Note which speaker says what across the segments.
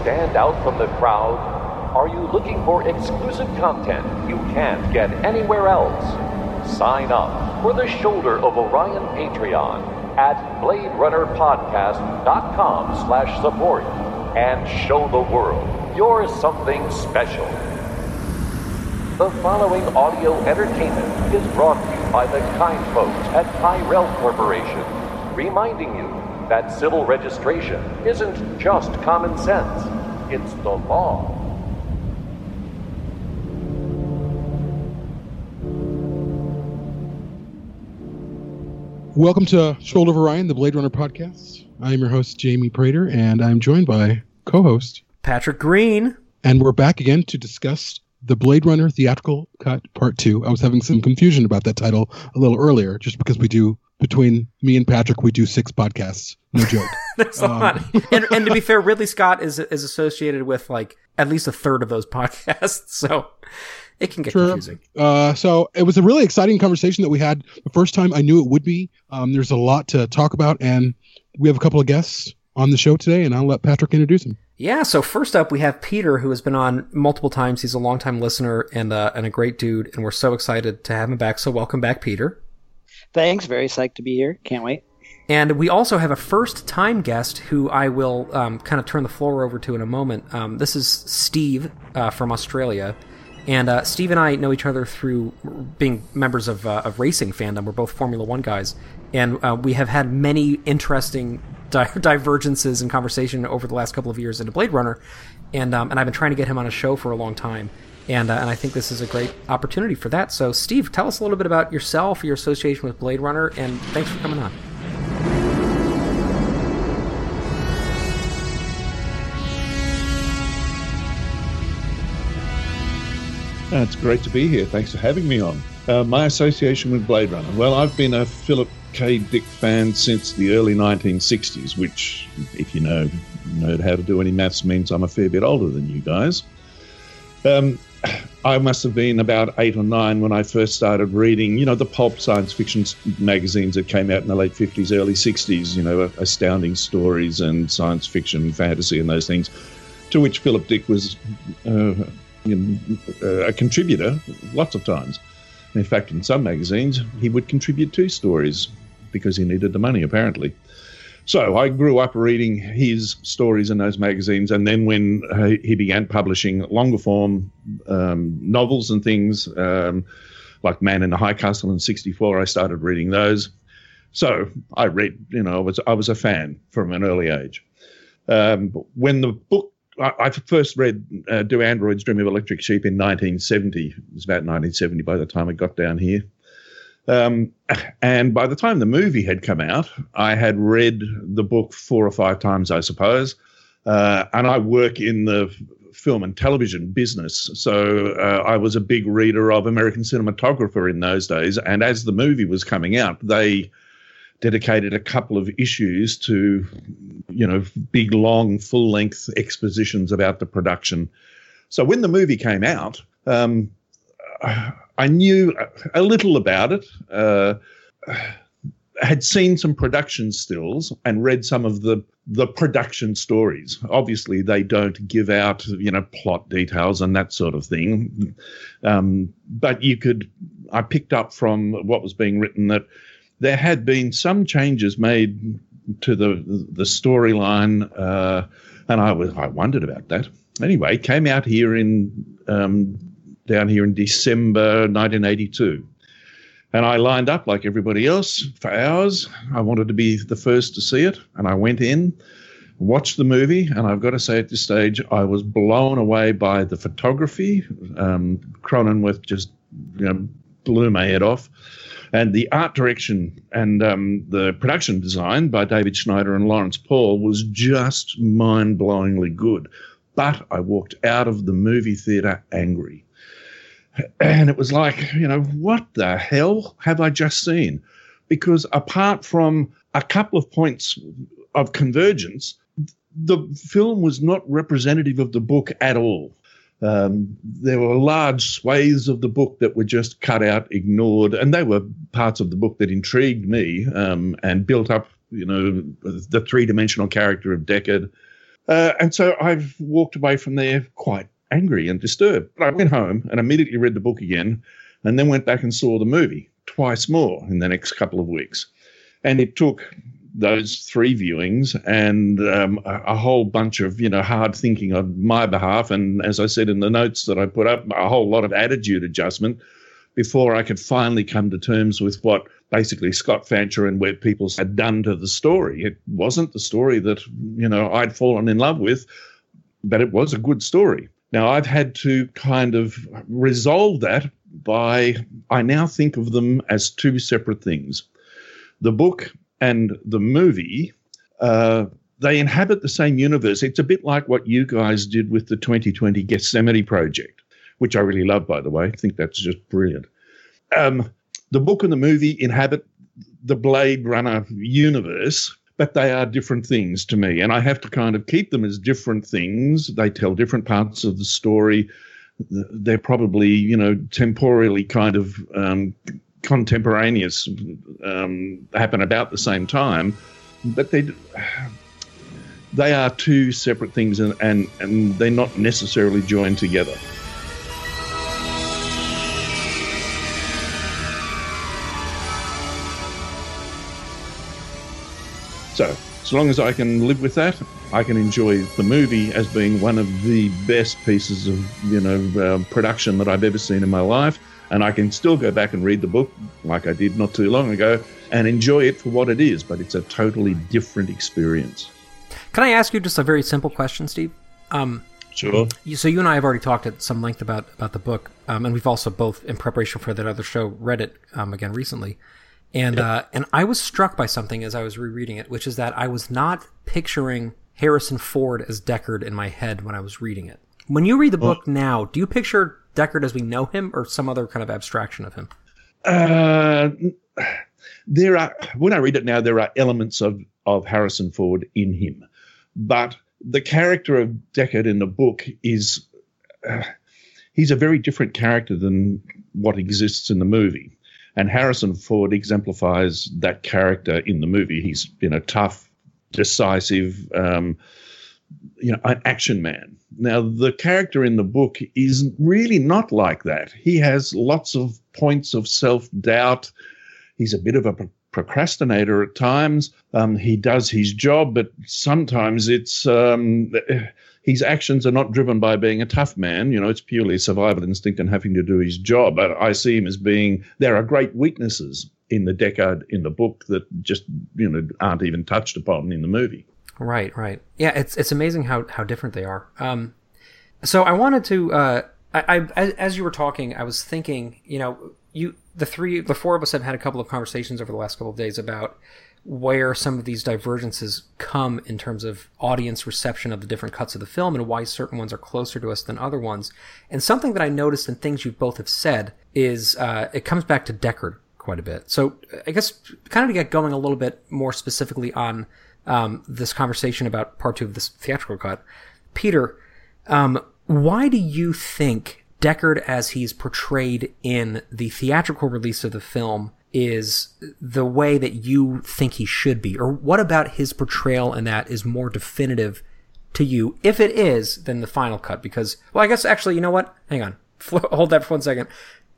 Speaker 1: stand out from the crowd? Are you looking for exclusive content you can't get anywhere else? Sign up for the Shoulder of Orion Patreon at BladeRunnerPodcast.com slash support and show the world you're something special. The following audio entertainment is brought to you by the kind folks at Tyrell Corporation, reminding you that civil registration isn't just common sense, it's the law.
Speaker 2: Welcome to Shoulder of Orion, the Blade Runner podcast. I am your host, Jamie Prater, and I'm joined by co host
Speaker 3: Patrick Green.
Speaker 2: And we're back again to discuss the Blade Runner Theatrical Cut Part 2. I was having some confusion about that title a little earlier, just because we do, between me and Patrick, we do six podcasts. No joke.
Speaker 3: That's um, a lot. and, and to be fair, Ridley Scott is, is associated with like at least a third of those podcasts. So it can get sure. confusing.
Speaker 2: Uh, so it was a really exciting conversation that we had the first time. I knew it would be. Um, there's a lot to talk about, and we have a couple of guests on the show today, and I'll let Patrick introduce them.
Speaker 3: Yeah, so first up, we have Peter, who has been on multiple times. He's a longtime listener and, uh, and a great dude, and we're so excited to have him back. So welcome back, Peter.
Speaker 4: Thanks. Very psyched to be here. Can't wait.
Speaker 3: And we also have a first time guest who I will um, kind of turn the floor over to in a moment. Um, this is Steve uh, from Australia. And uh, Steve and I know each other through being members of, uh, of racing fandom. We're both Formula One guys. And uh, we have had many interesting di- divergences in conversation over the last couple of years into Blade Runner. And, um, and I've been trying to get him on a show for a long time. And, uh, and I think this is a great opportunity for that. So, Steve, tell us a little bit about yourself, your association with Blade Runner, and thanks for coming on.
Speaker 5: Uh, it's great to be here. Thanks for having me on. Uh, my association with Blade Runner. Well, I've been a Philip K. Dick fan since the early 1960s, which, if you know know how to do any maths, means I'm a fair bit older than you guys. Um, I must have been about eight or nine when I first started reading, you know, the pulp science fiction magazines that came out in the late 50s, early 60s, you know, astounding stories and science fiction, fantasy, and those things, to which Philip Dick was uh, uh, a contributor lots of times. In fact, in some magazines, he would contribute two stories because he needed the money, apparently. So I grew up reading his stories in those magazines, and then when uh, he began publishing longer form um, novels and things, um, like Man in the High Castle in '64, I started reading those. So I read, you know, I was I was a fan from an early age. Um, when the book I, first read uh, Do Androids Dream of Electric Sheep in 1970. It was about 1970 by the time I got down here. Um, and by the time the movie had come out, I had read the book four or five times, I suppose. Uh, and I work in the film and television business. So uh, I was a big reader of American Cinematographer in those days. And as the movie was coming out, they dedicated a couple of issues to, you know, big, long, full length expositions about the production. So when the movie came out, um, I knew a little about it. Uh, had seen some production stills and read some of the the production stories. Obviously, they don't give out you know plot details and that sort of thing, um, but you could. I picked up from what was being written that there had been some changes made to the the storyline, uh, and I was I wondered about that. Anyway, came out here in um, down here in December 1982. And I lined up like everybody else for hours. I wanted to be the first to see it. And I went in, watched the movie. And I've got to say, at this stage, I was blown away by the photography. Um, Cronenweth just you know, blew my head off and the art direction and um, the production design by David Snyder and Lawrence Paull was just mind blowingly good. But I walked out of the movie theater angry. And it was like, you know, what the hell have I just seen? Because apart from a couple of points of convergence, the film was not representative of the book at all. Um, there were large swathes of the book that were just cut out, ignored, and they were parts of the book that intrigued me um, and built up, you know, the three-dimensional character of Deckard. Uh, and so I've walked away from there quite angry and disturbed. But I went home and immediately read the book again, and then went back and saw the movie twice more in the next couple of weeks. And it took those three viewings and um, a, a, whole bunch of you know hard thinking on my behalf, and as I said in the notes that I put up, a whole lot of attitude adjustment before I could finally come to terms with what basically Scott Fancher and Webb Peoples had done to the story. It wasn't the story that you know I'd fallen in love with, but it was a good story. Now I've had to kind of resolve that by I now think of them as two separate things. The book and the movie, uh, they inhabit the same universe. It's a bit like what you guys did with the 2020 Gethsemane project, which I really love, by the way. I think that's just brilliant. Um, the book and the movie inhabit the Blade Runner universe, but they are different things to me. And I have to kind of keep them as different things. They tell different parts of the story. They're probably, you know, temporally kind of um, contemporaneous, um, happen about the same time, but they they are two separate things, and, and, and they're not necessarily joined together. So, as long as I can live with that, I can enjoy the movie as being one of the best pieces of you know uh, production that I've ever seen in my life and I can still go back and read the book like I did not too long ago and enjoy it for what it is, but it's a totally different experience.
Speaker 3: Can I ask you just a very simple question, Steve? Um,
Speaker 5: sure.
Speaker 3: You, so you and I have already talked at some length about about the book, um, and we've also both, in preparation for that other show, read it um, again recently. And yep. uh, and I was struck by something as I was rereading it, which is that I was not picturing Harrison Ford as Deckard in my head when I was reading it. When you read the book well, now, do you picture Deckard as we know him, or some other kind of abstraction of him?
Speaker 5: Uh, there are when I read it now, there are elements of of Harrison Ford in him, but the character of Deckard in the book is uh, he's a very different character than what exists in the movie. And Harrison Ford exemplifies that character in the movie. He's you know tough, decisive, um, you know, an action man. Now, the character in the book is really not like that. He has lots of points of self doubt. He's a bit of a procrastinator at times. Um, he does his job, but sometimes it's um, his actions are not driven by being a tough man. You know, it's purely survival instinct and having to do his job. But I see him as being there are great weaknesses in the Deckard in the book that just you know aren't even touched upon in the movie.
Speaker 3: Right, right. Yeah, it's it's amazing how how different they are. Um, so I wanted to, uh, I, I as you were talking, I was thinking, you know, you the three, the four of us have had a couple of conversations over the last couple of days about where some of these divergences come in terms of audience reception of the different cuts of the film and why certain ones are closer to us than other ones. And something that I noticed in things you both have said is uh, it comes back to Deckard quite a bit. So I guess kind of to get going a little bit more specifically on um, this conversation about part two of this theatrical cut. Peter, um, why do you think Deckard, as he's portrayed in the theatrical release of the film, is the way that you think he should be? Or what about his portrayal in that is more definitive to you, if it is, than the final cut? Because, well, I guess actually, you know what? Hang on. Hold that for one second.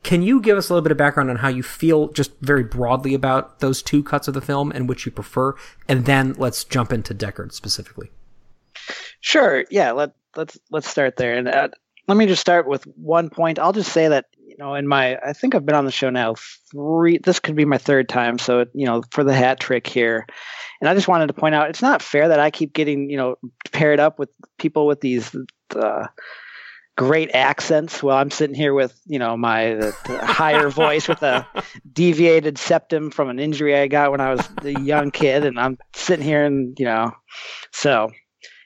Speaker 3: Can you give us a little bit of background on how you feel just very broadly about those two cuts of the film and which you prefer? And then let's jump into Deckard specifically.
Speaker 4: Sure. Yeah. Let, let's, let's start there. And uh, let me just start with one point. I'll just say that, you know, in my, I think I've been on the show now three, this could be my third time. So, you know, for the hat trick here. And I just wanted to point out, it's not fair that I keep getting, you know, paired up with people with these, uh, great accents while I'm sitting here with you know my higher voice with a deviated septum from an injury I got when I was a young kid, and I'm sitting here and you know, so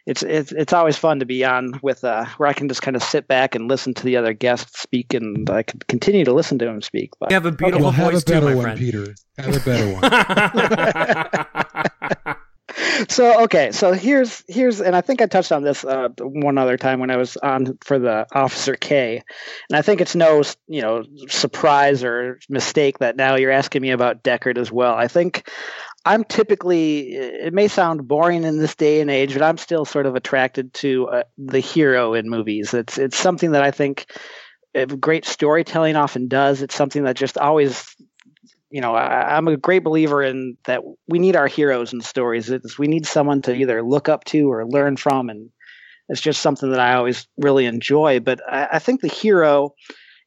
Speaker 4: it's it's it's always fun to be on with uh, where I can just kind of sit back and listen to the other guests speak, and I can continue to listen to him speak.
Speaker 3: But, you have a beautiful
Speaker 2: okay.
Speaker 3: voice
Speaker 2: have a better
Speaker 3: too, my
Speaker 2: one,
Speaker 3: friend.
Speaker 2: Peter. Have a better
Speaker 4: one. so okay, so here's here's and I think I touched on this uh, one other time when I was on for the Officer K, and I think it's no you know surprise or mistake that now you're asking me about Deckard as well. I think I'm typically, it may sound boring in this day and age, but I'm still sort of attracted to uh, the hero in movies. It's it's something that I think great storytelling often does. It's something that just always, you know, I, am a great believer in that we need our heroes in stories. It's, we need someone to either look up to or learn from, and it's just something that I always really enjoy. But I, I think the hero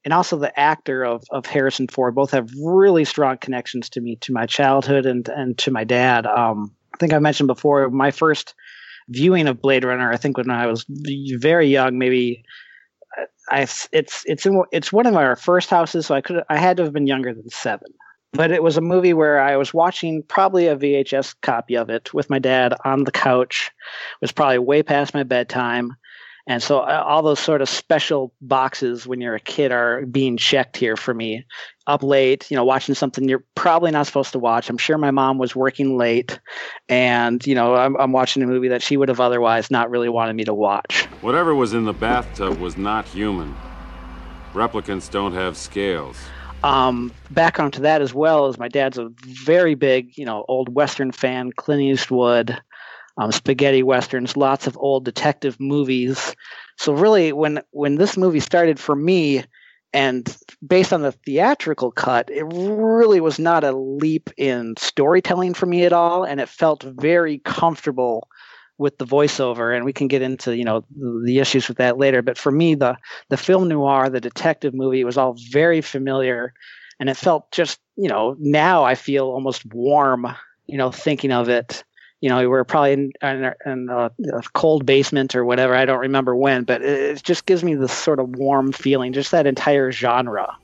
Speaker 4: and also the actor of, of Harrison Ford both have really strong connections to me, to my childhood and and to my dad. Um, I think I mentioned before my first viewing of Blade Runner. I think when I was very young, maybe I it's it's in, it's one of our first houses, so I could I had to have been younger than seven. But it was a movie where I was watching probably a VHS copy of it with my dad on the couch. It was probably way past my bedtime. And so uh, all those sort of special boxes when you're a kid are being checked here for me. Up late, you know, watching something you're probably not supposed to watch. I'm sure my mom was working late, and you know, I'm, I'm watching a movie that she would have otherwise not really wanted me to watch.
Speaker 6: Whatever was in the bathtub was not human. Replicants don't have scales.
Speaker 4: Um, background to that as well is my dad's a very big, you know, old Western fan, Clint Eastwood um, spaghetti westerns, lots of old detective movies. So really, when when this movie started for me, and based on the theatrical cut, it really was not a leap in storytelling for me at all, and it felt very comfortable with the voiceover and we can get into you know the issues with that later but for me the the film noir the detective movie was all very familiar and it felt just you know now i feel almost warm you know thinking of it you know, we were probably in, in, in a, a, cold basement or whatever. I don't remember when, but it, it just gives me this sort of warm feeling, just that entire genre.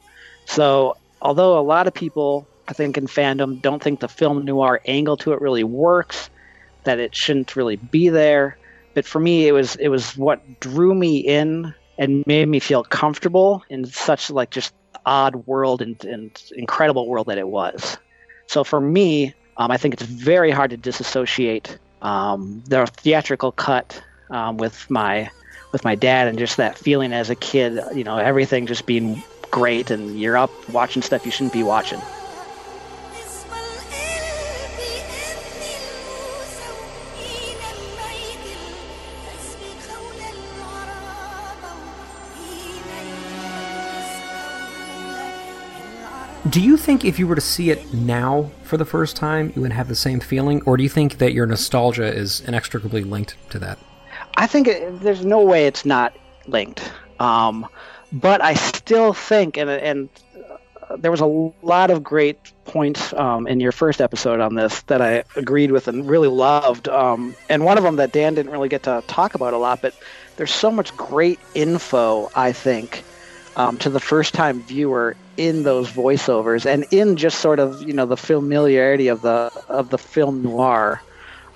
Speaker 4: So, although a lot of people, I think, in fandom don't think the film noir angle to it really works, that it shouldn't really be there. But for me, it was it was what drew me in and made me feel comfortable in such like just odd world and, and incredible world that it was. So for me, um, I think it's very hard to disassociate um, the theatrical cut um, with my with my dad and just that feeling as a kid. You know, everything just being great, and you're up watching stuff you shouldn't be watching.
Speaker 3: Do you think if you were to see it now for the first time, you would have the same feeling, or do you think that your nostalgia is inextricably linked to that?
Speaker 4: I think it, there's no way it's not linked. Um, but I still think, and and uh, there was a lot of great points um, in your first episode on this that I agreed with and really loved. Um, and one of them that Dan didn't really get to talk about a lot, but there's so much great info. I think um, to the first time viewer in those voiceovers and in just sort of you know the familiarity of the of the film noir.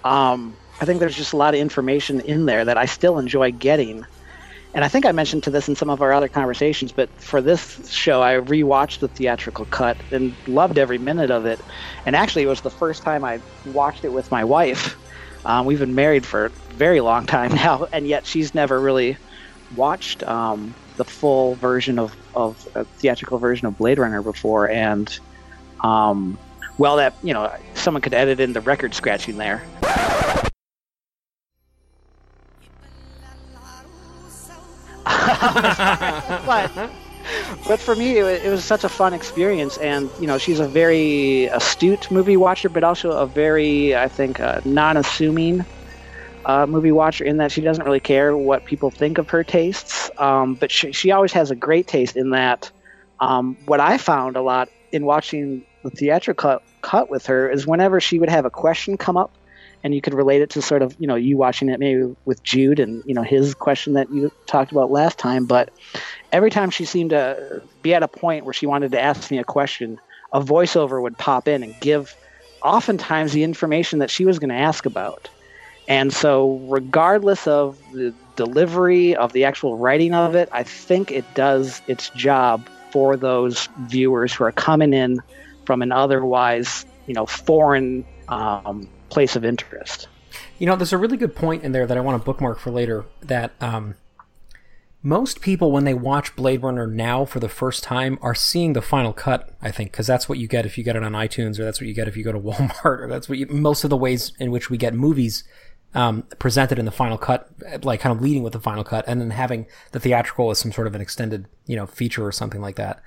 Speaker 4: Um, I think there's just a lot of information in there that I still enjoy getting. And I think I mentioned to this in some of our other conversations, but for this show, I rewatched the theatrical cut and loved every minute of it. And actually, it was the first time I watched it with my wife. Um, we've been married for a very long time now, and yet she's never really watched um, the full version of, of a theatrical version of Blade Runner before, and um, well, that you know, someone could edit in the record scratching there. but but for me, it, it, was such a fun experience, and you know, she's a very astute movie watcher, but also a very, I think, uh, non-assuming uh, movie watcher in that she doesn't really care what people think of her tastes, um, but she, she always has a great taste in that. Um, what I found a lot in watching the theatrical cut, cut with her is whenever she would have a question come up, and you could relate it to sort of you know you watching it maybe with Jude and you know his question that you talked about last time, but every time she seemed to be at a point where she wanted to ask me a question, a voiceover would pop in and give oftentimes the information that she was going to ask about. And so, regardless of the delivery of the actual writing of it, I think it does its job for those viewers who are coming in from an otherwise, you know, foreign um, place of interest.
Speaker 3: You know, there's a really good point in there that I want to bookmark for later. That um, most people when they watch Blade Runner now for the first time are seeing the final cut, I think, because that's what you get if you get it on iTunes or that's what you get if you go to Walmart or that's what you, most of the ways in which we get movies um, presented in the final cut, like kind of leading with the final cut and then having the theatrical as some sort of an extended, you know, feature or something like that.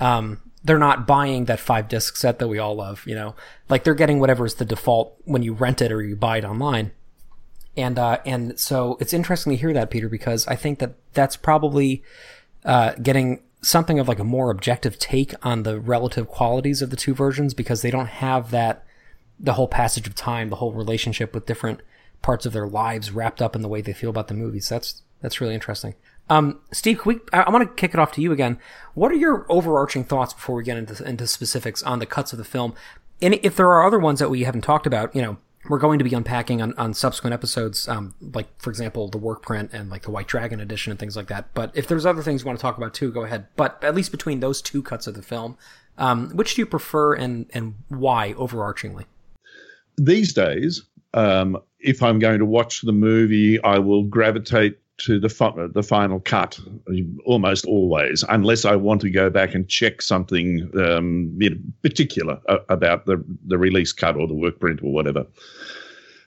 Speaker 3: Um, they're not buying that five disc set that we all love, you know, like they're getting whatever is the default when you rent it or you buy it online. And, uh, and so it's interesting to hear that, Peter, because I think that that's probably, uh, getting something of like a more objective take on the relative qualities of the two versions because they don't have that, the whole passage of time, the whole relationship with different parts of their lives wrapped up in the way they feel about the movies. That's, that's really interesting. Um, Steve, we, I, I want to kick it off to you again. What are your overarching thoughts before we get into, into specifics on the cuts of the film? And if there are other ones that we haven't talked about, you know, we're going to be unpacking on, on subsequent episodes, um, like for example, the work print and like the White Dragon edition and things like that. But if there's other things you want to talk about too, go ahead. But at least between those two cuts of the film, um, which do you prefer and and why overarchingly?
Speaker 5: These days, um, if I'm going to watch the movie, I will gravitate to the fi- the final cut almost always, unless I want to go back and check something um, particular uh, about the the release cut or the work print or whatever.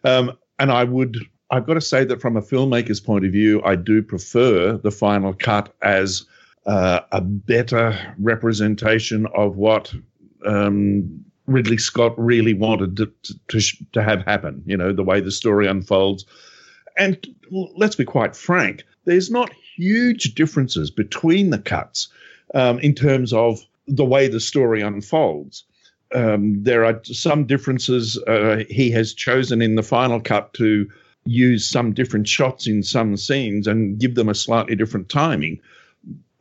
Speaker 5: Um, and I would, I've got to say that from a filmmaker's point of view, I do prefer the final cut as uh, a better representation of what um, Ridley Scott really wanted to, to, to have happen. You know, the way the story unfolds and let's be quite frank, there's not huge differences between the cuts um, in terms of the way the story unfolds. Um, there are some differences. Uh, he has chosen in the final cut to use some different shots in some scenes and give them a slightly different timing.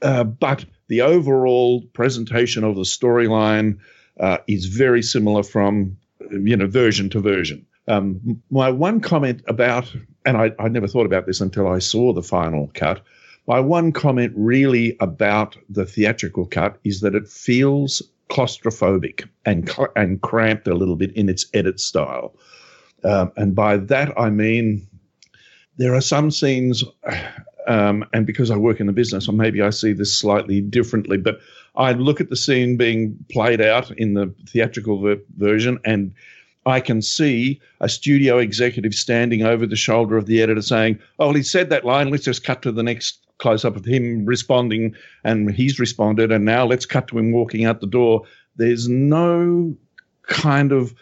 Speaker 5: Uh, but the overall presentation of the storyline uh, is very similar from you know version to version. Um, my one comment about, and I, I never thought about this until I saw the final cut. My one comment really about the theatrical cut is that it feels claustrophobic and and cramped a little bit in its edit style. Um, and by that I mean there are some scenes, um, and because I work in the business, or maybe I see this slightly differently, but I look at the scene being played out in the theatrical ver- version and I can see a studio executive standing over the shoulder of the editor saying, Oh, he said that line. Let's just cut to the next close up of him responding, and he's responded. And now let's cut to him walking out the door. There's no kind of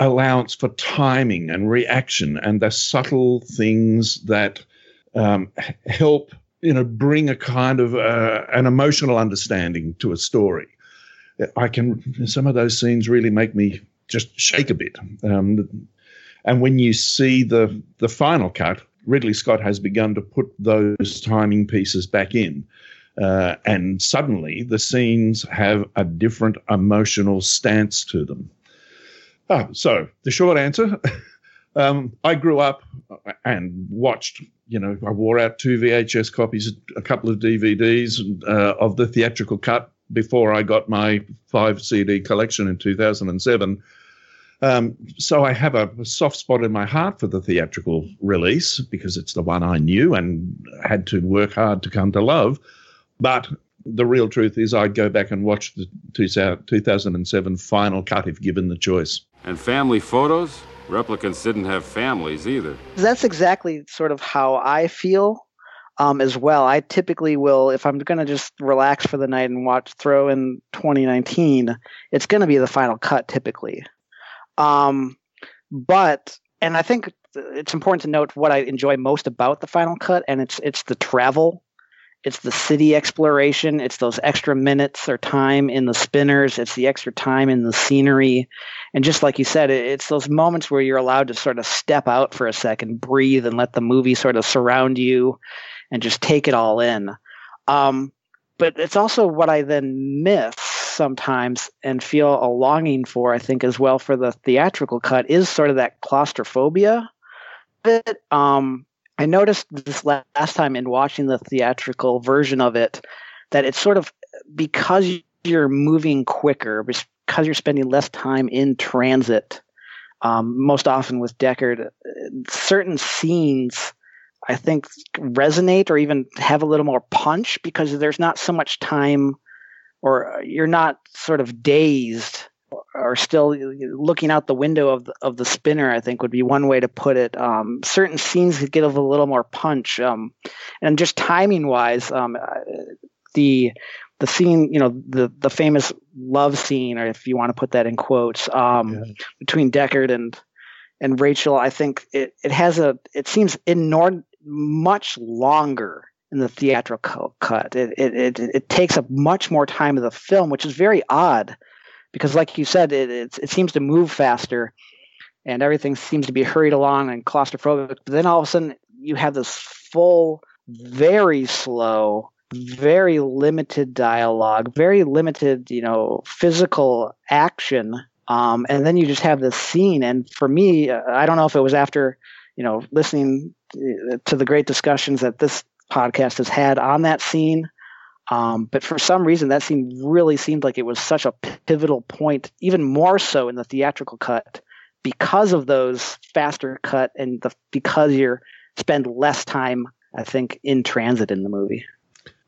Speaker 5: allowance for timing and reaction and the subtle things that um, help you know bring a kind of uh, an emotional understanding to a story i can some of those scenes really make me just shake a bit. Um, and when you see the the final cut, Ridley Scott has begun to put those timing pieces back in. Uh, and suddenly the scenes have a different emotional stance to them. Oh, so the short answer um, I grew up and watched, you know, I wore out two VHS copies, a couple of DVDs uh, of the theatrical cut before I got my five CD collection in 2007. Um, so I have a, soft spot in my heart for the theatrical release because it's the one I knew and had to work hard to come to love. But the real truth is, I'd go back and watch the 2007 final cut if given the choice.
Speaker 6: And family photos? Replicants didn't have families either.
Speaker 4: That's exactly sort of how I feel um, as well. I typically will, if I'm going to just relax for the night and watch, throw in 2019, it's going to be the final cut typically. Um, but and I think it's important to note what I enjoy most about the final cut, and it's it's the travel, it's the city exploration, it's those extra minutes or time in the spinners, it's the extra time in the scenery, and just like you said, it's those moments where you're allowed to sort of step out for a second, breathe, and let the movie sort of surround you, and just take it all in. Um, but it's also what I then miss sometimes and feel a longing for, I think, as well for the theatrical cut is sort of that claustrophobia bit. Um, I noticed this last time in watching the theatrical version of it that it's sort of because you're moving quicker, because you're spending less time in transit, um, most often with Deckard, certain scenes I think resonate or even have a little more punch because there's not so much time or you're not sort of dazed or still looking out the window of the, of the spinner i think would be one way to put it um, certain scenes could give a little more punch um, and just timing wise um, the the scene you know the the famous love scene or if you want to put that in quotes um, yeah. between deckard and and rachel i think it, it has a it seems inord much longer in the theatrical cut. It, it, it, it, takes up much more time of the film, which is very odd because, like you said, it, it, it seems to move faster and everything seems to be hurried along and claustrophobic. But then all of a sudden, you have this full, very slow, very limited dialogue, very limited, you know, physical action. Um, and then you just have this scene. And for me, I don't know if it was after, you know, listening to the great discussions that this podcast has had on that scene. Um, but for some reason, that scene really seemed like it was such a pivotal point, even more so in the theatrical cut, because of those faster cut and the because you're spend less time, I think, in transit in the movie.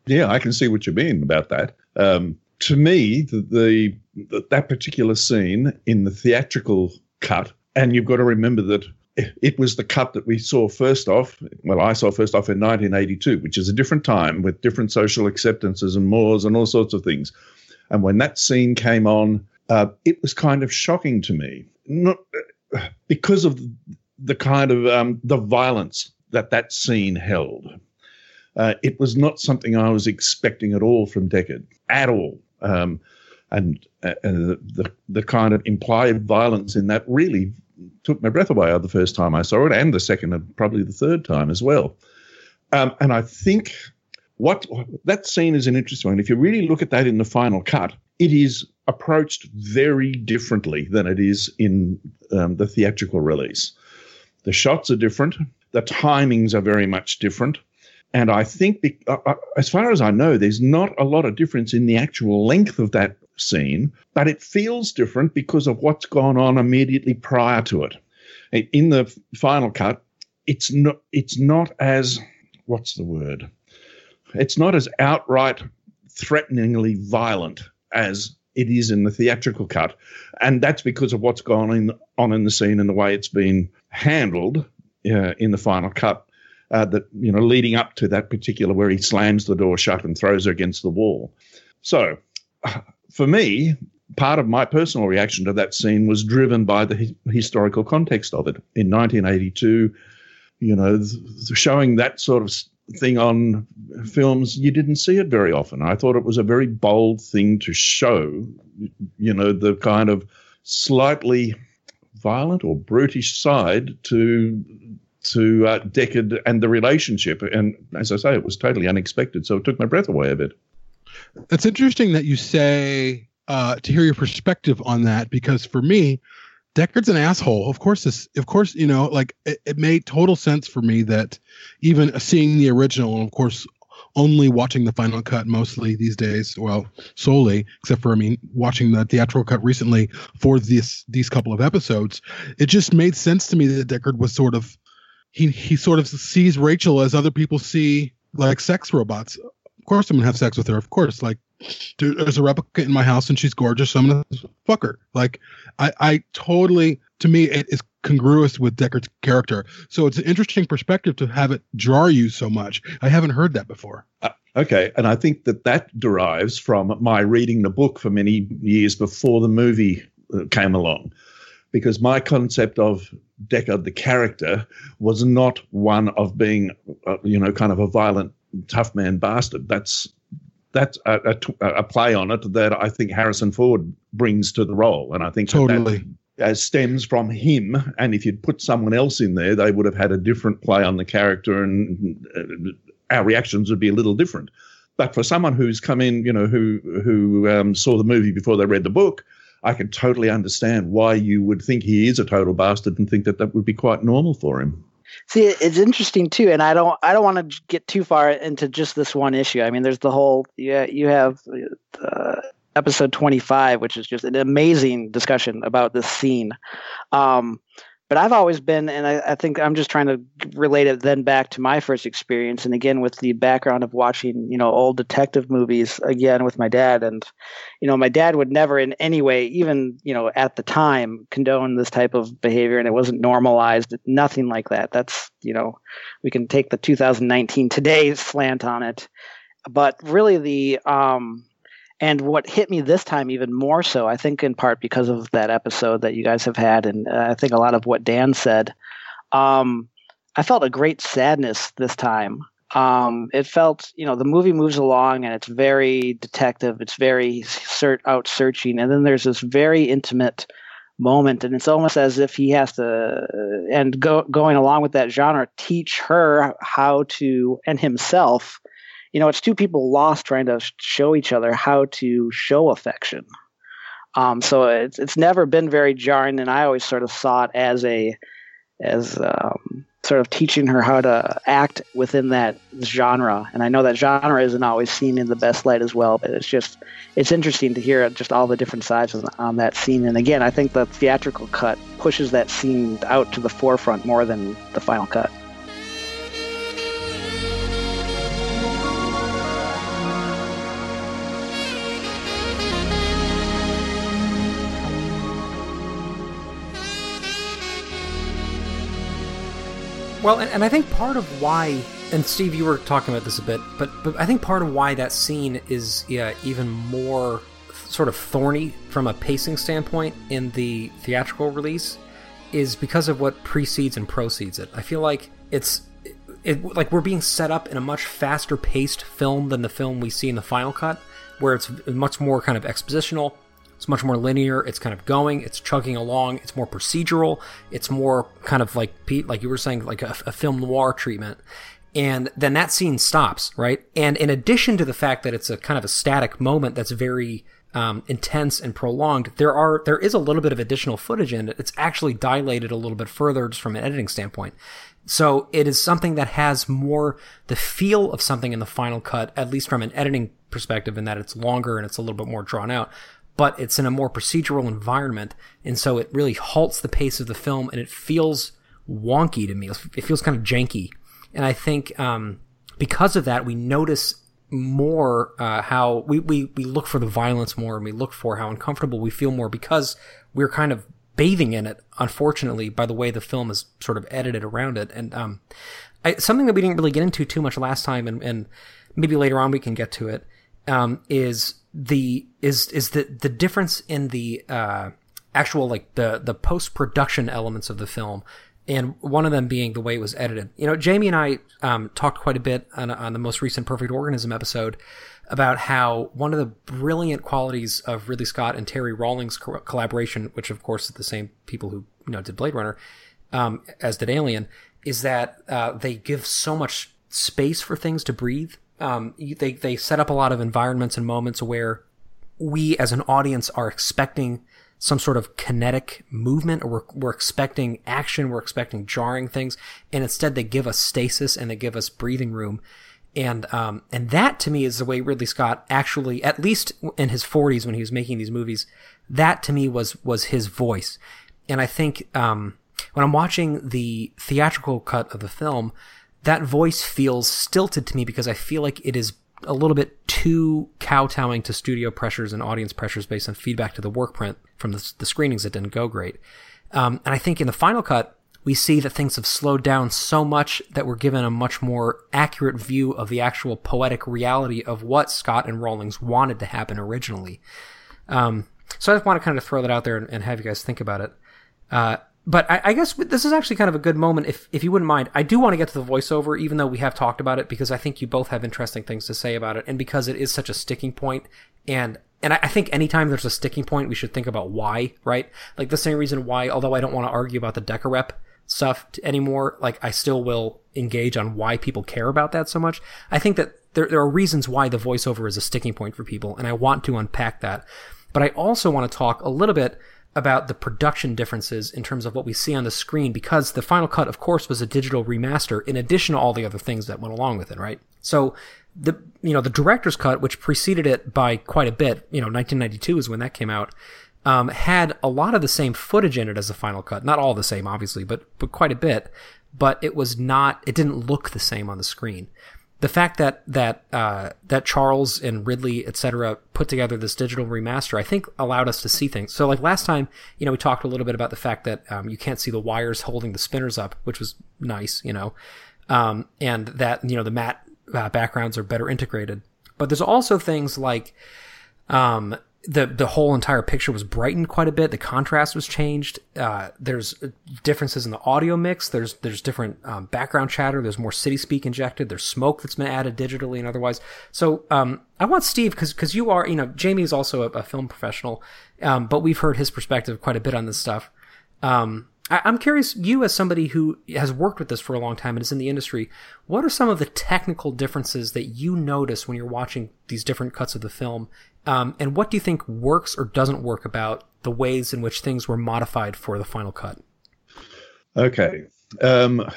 Speaker 5: Yeah, I can see what you mean about that. Um, to me, the, the that particular scene in the theatrical cut, and you've got to remember that it was the cut that we saw first off. Well, I saw first off in 1982, which is a different time with different social acceptances and mores and all sorts of things. And when that scene came on, uh, it was kind of shocking to me, not uh, because of the kind of um, the violence that that scene held. Uh, it was not something I was expecting at all from Deckard, at all. Um, and, uh, and the, the, the kind of implied violence in that really took my breath away the first time I saw it, and the second and probably the third time as well. Um, and I think what that scene is an interesting one. If you really look at that in the final cut, it is approached very differently than it is in um, the theatrical release. The shots are different, the timings are very much different. And I think, uh, uh as far as I know, there's not a lot of difference in the actual length of that scene, but it feels different because of what's gone on immediately prior to it. In the final cut, it's not it's not as what's the word? It's not as outright threateningly violent as it is in the theatrical cut, and that's because of what's gone in, on in the scene and the way it's been handled uh, in the final cut. Uh, that you know, leading up to that particular where he slams the door shut and throws her against the wall. So, for me, part of my personal reaction to that scene was driven by the historical context of it. In 1982, you know, th- showing that sort of thing on films, you didn't see it very often. I thought it was a very bold thing to show, you know, the kind of slightly violent or brutish side to to uh, Deckard and the relationship. And as I say, it was totally unexpected, so it took my breath away a bit.
Speaker 2: It's interesting that you say uh, to hear your perspective on that because for me, Deckard's an asshole. Of course, this, of course, you know, like it, it made total sense for me that even seeing the original, and of course, only watching the final cut mostly these days. Well, solely, except for I mean, watching the theatrical cut recently for this these couple of episodes, it just made sense to me that Deckard was sort of he he sort of sees Rachel as other people see like sex robots of course I'm gonna have sex with her. Of course, like there's a replica in my house and she's gorgeous, so I'm gonna fuck her. Like I, I totally to me it is congruous with Deckard's character. So it's an interesting perspective to have it jar you so much. I haven't heard that before.
Speaker 5: Uh, okay, and I think that that derives from my reading the book for many years before the movie uh, came along because my concept of Deckard, the character, was not one of being, uh, you know, kind of a violent tough man bastard. That's that's a, a, a, play on it that I think Harrison Ford brings to the role, and I think
Speaker 2: totally.
Speaker 5: That, that stems from him. And if you'd put someone else in there, they would have had a different play on the character, and uh, our reactions would be a little different. But for someone who's come in, you know, who who um, saw the movie before they read the book, I can totally understand why you would think he is a total bastard and think that that would be quite normal for him.
Speaker 4: See, it's interesting too, and I don't, I don't want to get too far into just this one issue. I mean, there's the whole, yeah, you have uh, episode 25, which is just an amazing discussion about this scene. Um, but I've always been, and I, I, think I'm just trying to relate it then back to my first experience, and again with the background of watching, you know, old detective movies again with my dad, and you know, my dad would never in any way, even you know, at the time, condone this type of behavior, and it wasn't normalized, nothing like that. That's you know, we can take the 2019 today slant on it, but really the um and what hit me this time even more so, I think in part because of that episode that you guys have had, and uh, I think a lot of what Dan said, um, I felt a great sadness this time. Um, it felt, you know, the movie moves along and it's very detective, it's very out searching, and then there's this very intimate moment, and it's almost as if he has to, and go, going along with that genre, teach her how to, and himself, you know, it's two people lost trying to show each other how to show affection. Um, so it's it's never been very jarring, and I always sort of saw it as a as um, sort of teaching her how to act within that genre. And I know that genre isn't always seen in the best light as well, but it's just it's interesting to hear just all the different sides on, on that scene. And again, I think the theatrical cut pushes that scene out to the forefront more than the final cut.
Speaker 3: Well, and, and I think part of why, and Steve, you were talking about this a bit, but but I think part of why that scene is yeah, even more sort of thorny from a pacing standpoint in the theatrical release is because of what precedes and proceeds it. I feel like it's it, like we're being set up in a much faster paced film than the film we see in the final cut, where it's much more kind of expositional. It's much more linear. It's kind of going. It's chugging along. It's more procedural. It's more kind of like Pete, like you were saying, like a, a film noir treatment. And then that scene stops, right? And in addition to the fact that it's a kind of a static moment that's very um, intense and prolonged, there are there is a little bit of additional footage in it. It's actually dilated a little bit further just from an editing standpoint. So it is something that has more the feel of something in the final cut, at least from an editing perspective, in that it's longer and it's a little bit more drawn out but it's in a more procedural environment. And so it really halts the pace of the film and it feels wonky to me. It feels kind of janky. And I think um, because of that, we notice more uh, how we, we, we look for the violence more and we look for how uncomfortable we feel more because we're kind of bathing in it, unfortunately, by the way the film is sort of edited around it. And um, I, something that we didn't really get into too much last time, and, and maybe later on we can get to it, um, is the is is the the difference in the uh, actual like the the post production elements of the film, and one of them being the way it was edited. You know, Jamie and I um, talked quite a bit on, on the most recent Perfect Organism episode about how one of the brilliant qualities of Ridley Scott and Terry Rawlings co- collaboration, which of course is the same people who you know did Blade Runner, um, as did Alien, is that uh, they give so much space for things to breathe um, they they set up a lot of environments and moments where we as an audience are expecting some sort of kinetic movement. Or we're, we're expecting action. We're expecting jarring things. And instead they give us stasis and they give us breathing room. And um, and that to me is the way Ridley Scott actually at least in his 40s when he was making these movies that to me was was his voice. And I think um, when I'm watching the theatrical cut of the film that voice feels stilted to me because I feel like it is a little bit too kowtowing to studio pressures and audience pressures based on feedback to the work print from the, the screenings that didn't go great. Um, and I think in the final cut, we see that things have slowed down so much that we're given a much more accurate view of the actual poetic reality of what Scott and Rawlings wanted to happen originally. Um, so I just want to kind of throw that out there and, and have you guys think about it. Uh, but I, I, guess this is actually kind of a good moment if, if you wouldn't mind. I do want to get to the voiceover, even though we have talked about it, because I think you both have interesting things to say about it, and because it is such a sticking point, and and I, think anytime there's a sticking point, we should think about why, right? Like the same reason why, although I don't want to argue about the Decorep stuff anymore, like I still will engage on why people care about that so much. I think that there there are reasons why the voiceover is a sticking point for people, and I want to unpack that. But I also want to talk a little bit about the production differences in terms of what we see on the screen because the final cut of course was a digital remaster in addition to all the other things that went along with it right so the you know the director's cut which preceded it by quite a bit you know 1992 is when that came out um, had a lot of the same footage in it as the final cut. Not all the same, obviously, but but quite a bit. But it was not. It didn't look the same on the screen. The fact that that uh, that Charles and Ridley, etc., put together this digital remaster, I think, allowed us to see things. So, like last time, you know, we talked a little bit about the fact that um, you can't see the wires holding the spinners up, which was nice, you know, um, and that you know the matte uh, backgrounds are better integrated. But there's also things like um, the the whole entire picture was brightened quite a bit. The contrast was changed. Uh, there's differences in the audio mix. There's there's different um, background chatter. There's more city speak injected. There's smoke that's been added digitally and otherwise. So um, I want Steve because because you are you know Jamie is also a, a film professional, um, but we've heard his perspective quite a bit on this stuff. Um, I, I'm curious, you as somebody who has worked with this for a long time and is in the industry, what are some of the technical differences that you notice when you're watching these different cuts of the film um, and what do you think works or doesn't work about the ways in which things were modified for the final cut?
Speaker 5: Okay. Um,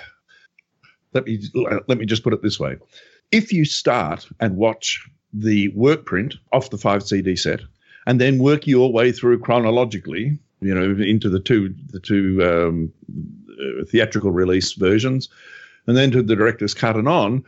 Speaker 5: let me let me just put it this way: if you start and watch the work print off the five CD set, and then work your way through chronologically, you know, into the two the two um, uh, theatrical release versions, and then to the director's cut and on,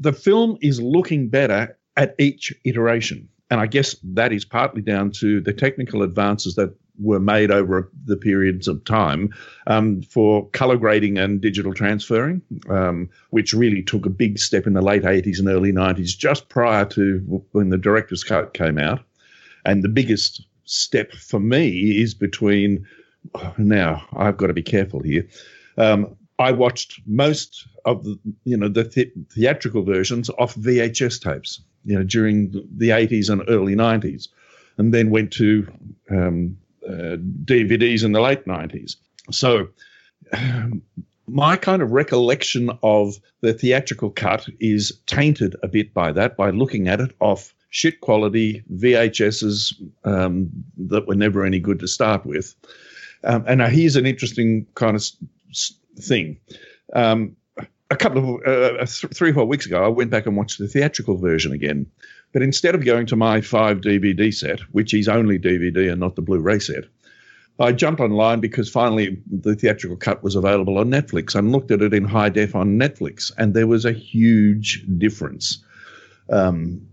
Speaker 5: the film is looking better at each iteration. And I guess that is partly down to the technical advances that were made over the periods of time um, for color grading and digital transferring, um, which really took a big step in the late 80s and early 90s, just prior to when the director's cut came out. And the biggest step for me is between now I've got to be careful here. Um, I watched most of the you know the, the theatrical versions off VHS tapes you know, during the 80s and early 90s, and then went to um, uh, DVDs in the late 90s. So, my kind of recollection of the theatrical cut is tainted a bit by that, by looking at it off shit quality VHSs um, that were never any good to start with. Um, and now here's an interesting kind of thing. Um, a couple of uh, three or four weeks ago, I went back and watched the theatrical version again. But instead of going to my five DVD set, which is only DVD and not the Blu-ray set, I jumped online because finally the theatrical cut was available on Netflix and looked at it in high def on Netflix, and there was a huge difference. Um,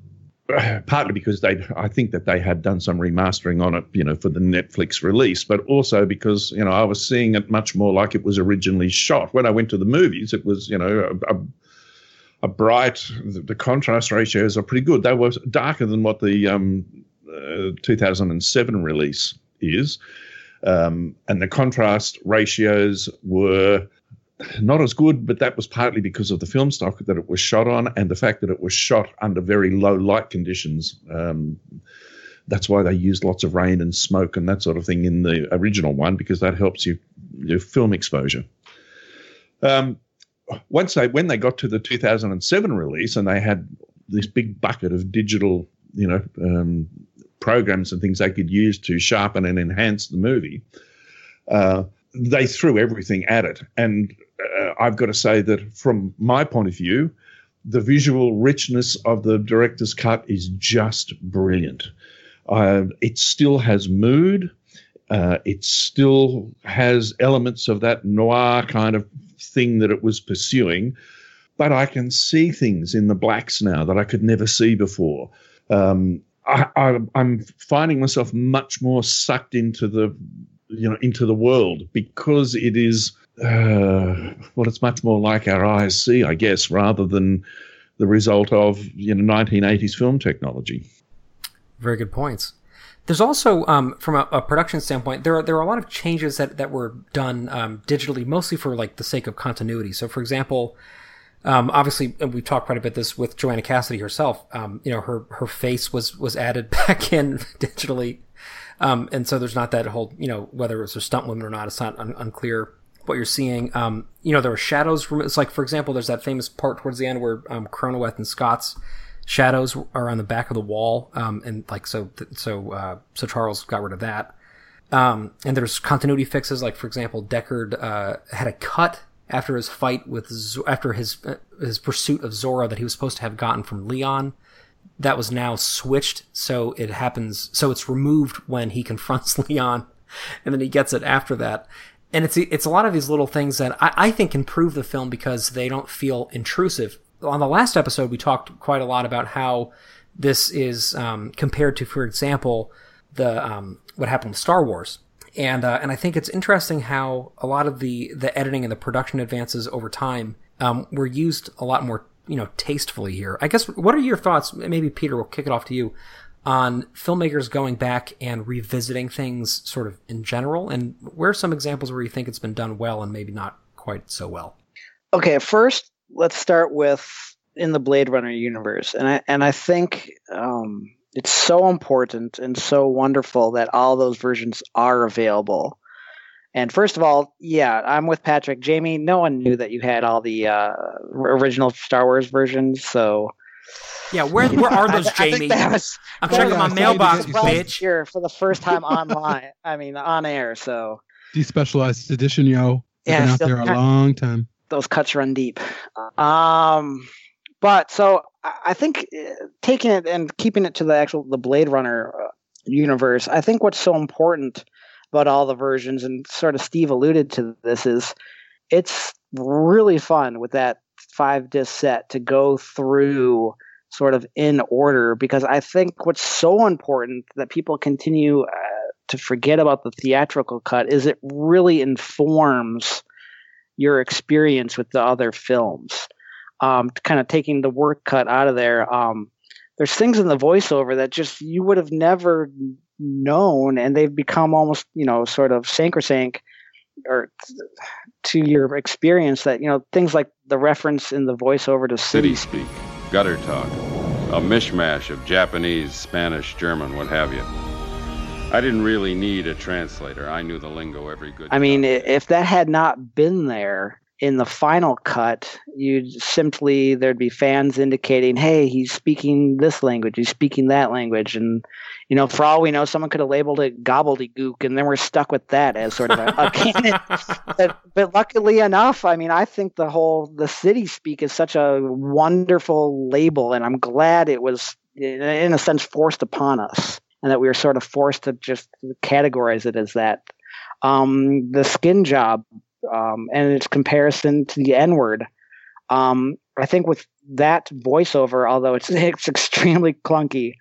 Speaker 5: partly because they I think that they had done some remastering on it, you know, for the Netflix release, but also because you know I was seeing it much more like it was originally shot. When I went to the movies, it was you know a, a, bright. The, the, contrast ratios are pretty good. They were darker than what the um, uh, 2007 release is, um, and the contrast ratios were not as good, but that was partly because of the film stock that it was shot on and the fact that it was shot under very low light conditions. Um, that's why they used lots of rain and smoke and that sort of thing in the original one because that helps you your film exposure. Um, once they when they got to the 2007 release and they had this big bucket of digital, you know, um, programs and things they could use to sharpen and enhance the movie. Uh, they threw everything at it. And uh, I've got to say that from my point of view, the visual richness of the director's cut is just brilliant. Uh, it still has mood. Uh, it still has elements of that noir kind of thing that it was pursuing, but I can see things in the blacks now that I could never see before. Um, I, am finding myself much more sucked into the you know into the world because it is uh, well it's much more like our eyes see i guess rather than the result of you know 1980s film technology
Speaker 3: very good points there's also, um, from a, a, production standpoint, there are there are a lot of changes that, that were done um, digitally, mostly for like the sake of continuity. So, for example, um, obviously, we talked quite a bit this with Joanna Cassidy herself. Um, you know, her her face was was added back in digitally um, and so there's not that whole, you know, whether it's a stunt woman or not, it's not un- unclear what you're seeing. Um, you know, there are shadows it's like, for example, there's that famous part towards the end where, um, Cronenweth and Scott's shadows are on the back of the wall. Um, and like, so, so, uh, so Charles got rid of that. Um, and there's continuity fixes, like, for example, Deckard, uh, had a cut after his fight with, Z- after his, uh, his pursuit of Zhora that he was supposed to have gotten from Leon that was now switched so it happens so it's removed when he confronts Leon and then he gets it after that. And it's it's a lot of these little things that I, I think improve the film because they don't feel intrusive. On the last episode, we talked quite a lot about how this is um, compared to, for example, the um, what happened with Star Wars, and uh, and I think it's interesting how a lot of the the editing and the production advances over time um, were used a lot more you know tastefully here. I guess what are your thoughts? Maybe Peter will kick it off to you on filmmakers going back and revisiting things sort of in general, and where are some examples where you think it's been done well and maybe not quite so well?
Speaker 4: Okay, first let's start with in the Blade Runner universe, and I and I think um, it's so important and so wonderful that all those versions are available. And first of all, yeah, I'm with Patrick. Jamie, no one knew that you had all the uh, original Star Wars versions, so
Speaker 3: yeah, where where are those, Jamie? Was, I'm checking my mailbox, bitch.
Speaker 4: Here for the first time online. I mean, on air. So
Speaker 2: despecialized edition, yo. Yeah, been out there a long time.
Speaker 4: Those cuts run deep. Um, but so I think uh, taking it and keeping it to the actual the Blade Runner uh, universe, I think what's so important about all the versions, and sort of Steve alluded to this, is it's really fun with that five disc set to go through sort of in order because I think what's so important that people continue uh, to forget about the theatrical cut is it really informs your experience with the other films. Um, kind of taking the work cut out of there. Um, there's things in the voiceover that just you would have never known, and they've become almost you know sort of sacrosanct or to your experience that you know things like the reference in the voiceover to
Speaker 6: city speak gutter talk, a mishmash of Japanese, Spanish, German, what have you. I didn't really need a translator. I knew the lingo every good.
Speaker 4: I mean, if that had not been there, in the final cut, you'd simply there'd be fans indicating, "Hey, he's speaking this language, he's speaking that language," and you know, for all we know, someone could have labeled it gobbledygook, and then we're stuck with that as sort of a, a canon. but, but luckily enough, I mean, I think the whole the city speak is such a wonderful label, and I'm glad it was in a sense forced upon us, and that we were sort of forced to just categorize it as that. Um, the skin job um, and its comparison to the N word. Um, I think with that voiceover, although it's it's extremely clunky,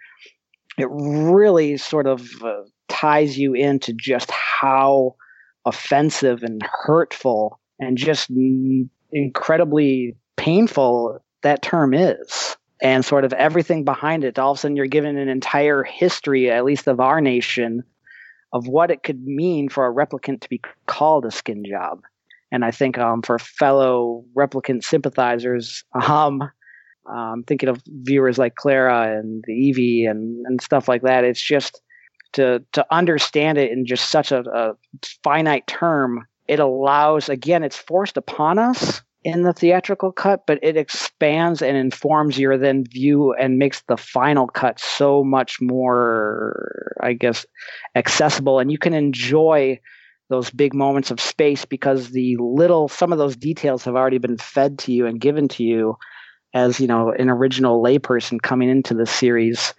Speaker 4: it really sort of uh, ties you into just how offensive and hurtful and just n- incredibly painful that term is and sort of everything behind it all of a sudden you're given an entire history at least of our nation of what it could mean for a replicant to be called a skin job and I think um, for fellow replicant sympathizers, um, um, thinking of viewers like Clara and the Evie and, and stuff like that, it's just to to understand it in just such a, a finite term. It allows again, it's forced upon us in the theatrical cut, but it expands and informs your then view and makes the final cut so much more, I guess, accessible, and you can enjoy those big moments of space because the little some of those details have already been fed to you and given to you as you know an original layperson coming into the series.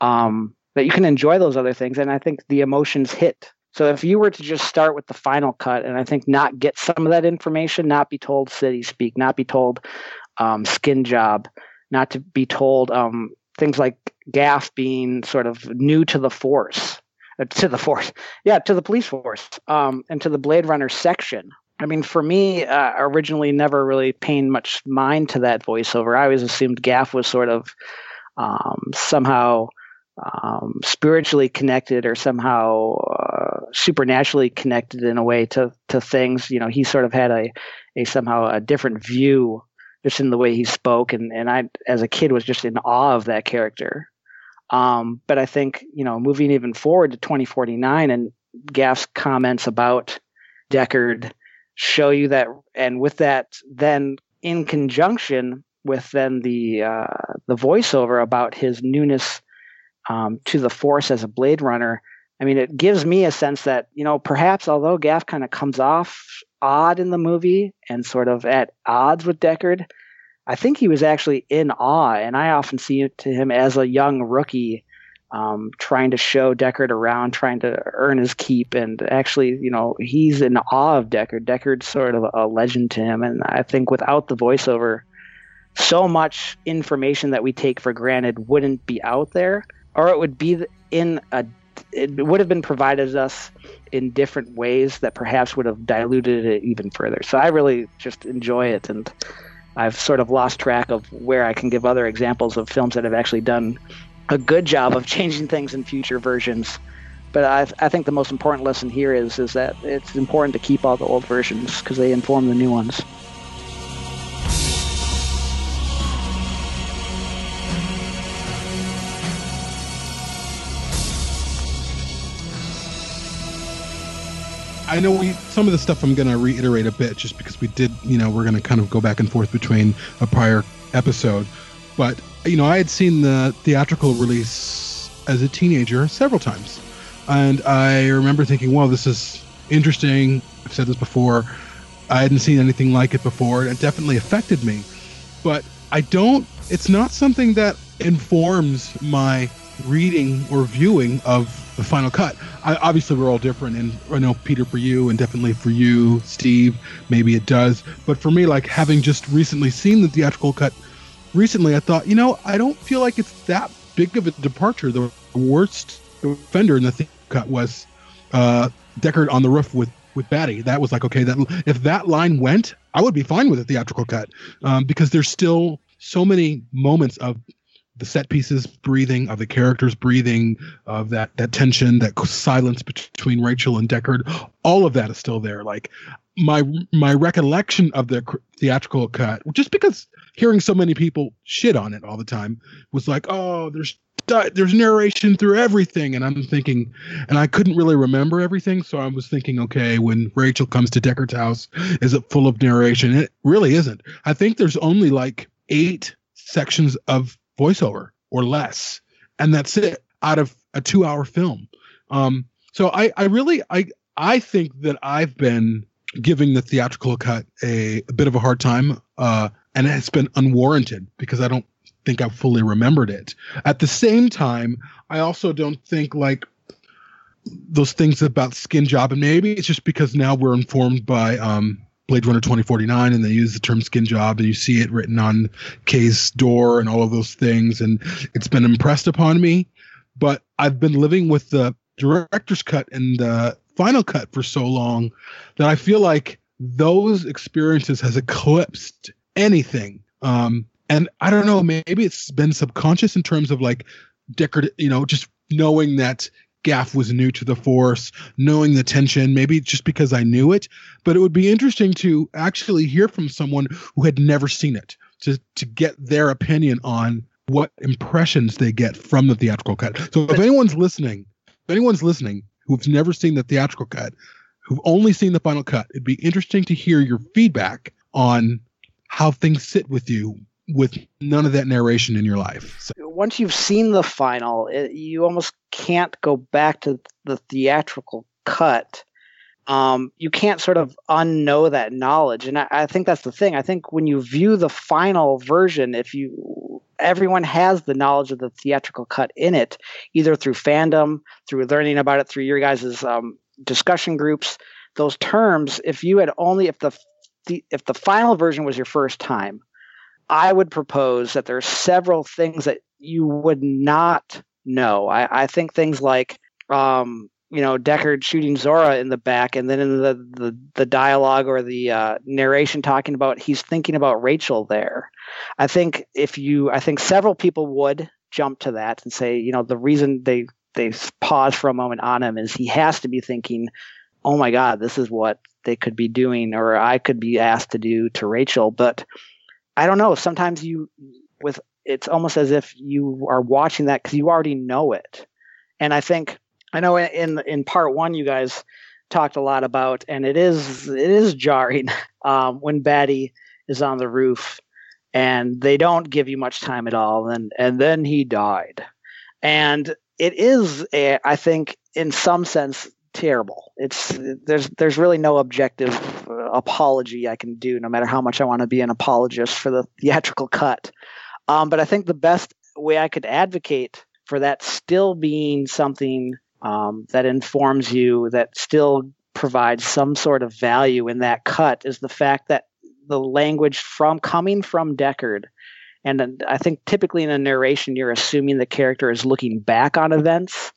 Speaker 4: Um, that you can enjoy those other things and i think the emotions hit. So if you were to just start with the final cut and i think not get some of that information not be told city speak not be told um, skin job not to be told um, things like gaff being sort of new to the force to the force, yeah, to the police force, um, and to the Blade Runner section. I mean, for me, uh, originally never really paying much mind to that voiceover. I always assumed Gaff was sort of um, somehow um, spiritually connected or somehow uh, supernaturally connected in a way to to things. You know, he sort of had a a somehow a different view just in the way he spoke, and and I as a kid was just in awe of that character. Um, but I think, you know, moving even forward to 2049 and Gaff's comments about Deckard show you that, and with that, then in conjunction with then the uh, the voiceover about his newness um, to the Force as a Blade Runner, I mean, it gives me a sense that you know perhaps although Gaff kind of comes off odd in the movie and sort of at odds with Deckard, I think he was actually in awe, and I often see it to him as a young rookie, um, trying to show Deckard around, trying to earn his keep, and actually, you know, he's in awe of Deckard. Deckard's sort of a legend to him, and I think without the voiceover, so much information that we take for granted wouldn't be out there, or it would be in a it would have been provided us in different ways that perhaps would have diluted it even further. So I really just enjoy it, and I've sort of lost track of where I can give other examples of films that have actually done a good job of changing things in future versions. But I, I think the most important lesson here is is that it's important to keep all the old versions because they inform the new ones.
Speaker 2: I know we some of the stuff I'm going to reiterate a bit just because we did, you know, we're going to kind of go back and forth between a prior episode. But, you know, I had seen the theatrical release as a teenager several times. And I remember thinking, well, this is interesting. I've said this before. I hadn't seen anything like it before. and It definitely affected me. But I don't, it's not something that informs my reading or viewing of the final cut. I, obviously, we're all different, and I know Peter for you, and definitely for you, Steve. Maybe it does, but for me, like having just recently seen the theatrical cut, recently, I thought, you know, I don't feel like it's that big of a departure. The worst offender in the cut was uh, Deckard on the roof with with Batty. That was like okay, that if that line went, I would be fine with a theatrical cut um, because there's still so many moments of the set pieces breathing of the characters breathing of that that tension that silence between rachel and deckard all of that is still there. Like my my recollection of the theatrical cut just because hearing so many people shit on it all the time was like oh there's there's narration through everything. And i'm thinking and i couldn't really remember everything. So i was thinking okay when rachel comes to deckard's house is it full of narration? It really isn't. I think there's only like eight sections of voiceover or less, and that's it out of a two-hour film. Um, so I, I really, I, I think that I've been giving the theatrical cut a, a bit of a hard time, uh, and it's been unwarranted because I don't think I've fully remembered it. At the same time, I also don't think like those things about skin job, and maybe it's just because now we're informed by um, Blade Runner 2049 and they use the term skin job and you see it written on Kay's door and all of those things and it's been impressed upon me. But I've been living with the director's cut and the final cut for so long that I feel like those experiences has eclipsed anything. Um and I don't know maybe it's been subconscious in terms of like Deckard you know just knowing that Gaff was new to the force, knowing the tension, maybe just because I knew it. But it would be interesting to actually hear from someone who had never seen it to, to get their opinion on what impressions they get from the theatrical cut. So if anyone's listening, if anyone's listening who's never seen the theatrical cut, who've only seen the final cut, it'd be interesting to hear your feedback on how things sit with you with none of that narration in your life. So.
Speaker 4: Once you've seen the final, it, you almost can't go back to the theatrical cut. Um, you can't sort of unknow that knowledge, and I, I think that's the thing. I think when you view the final version, if you everyone has the knowledge of the theatrical cut in it, either through fandom, through learning about it through your guys' um, discussion groups. Those terms, if you had only if the, the if the final version was your first time, I would propose that there are several things that you would not know. I, I think things like, um, you know, Deckard shooting Zhora in the back, and then in the the, the dialogue or the uh, narration talking about he's thinking about Rachel there. I think if you, I think several people would jump to that and say, you know, the reason they they pause for a moment on him is he has to be thinking, oh my God, this is what they could be doing, or I could be asked to do to Rachel, but I don't know. Sometimes you, with it's almost as if you are watching that because you already know it. And I think I know in in part one you guys talked a lot about, and it is it is jarring um, when Batty is on the roof and they don't give you much time at all, and and then he died, and it is a, I think in some sense terrible. It's there's there's really no objective apology I can do, no matter how much I want to be an apologist for the theatrical cut. Um, but I think the best way I could advocate for that still being something um, that informs you, that still provides some sort of value in that cut, is the fact that the language from coming from Deckard, and I think typically in a narration you're assuming the character is looking back on events.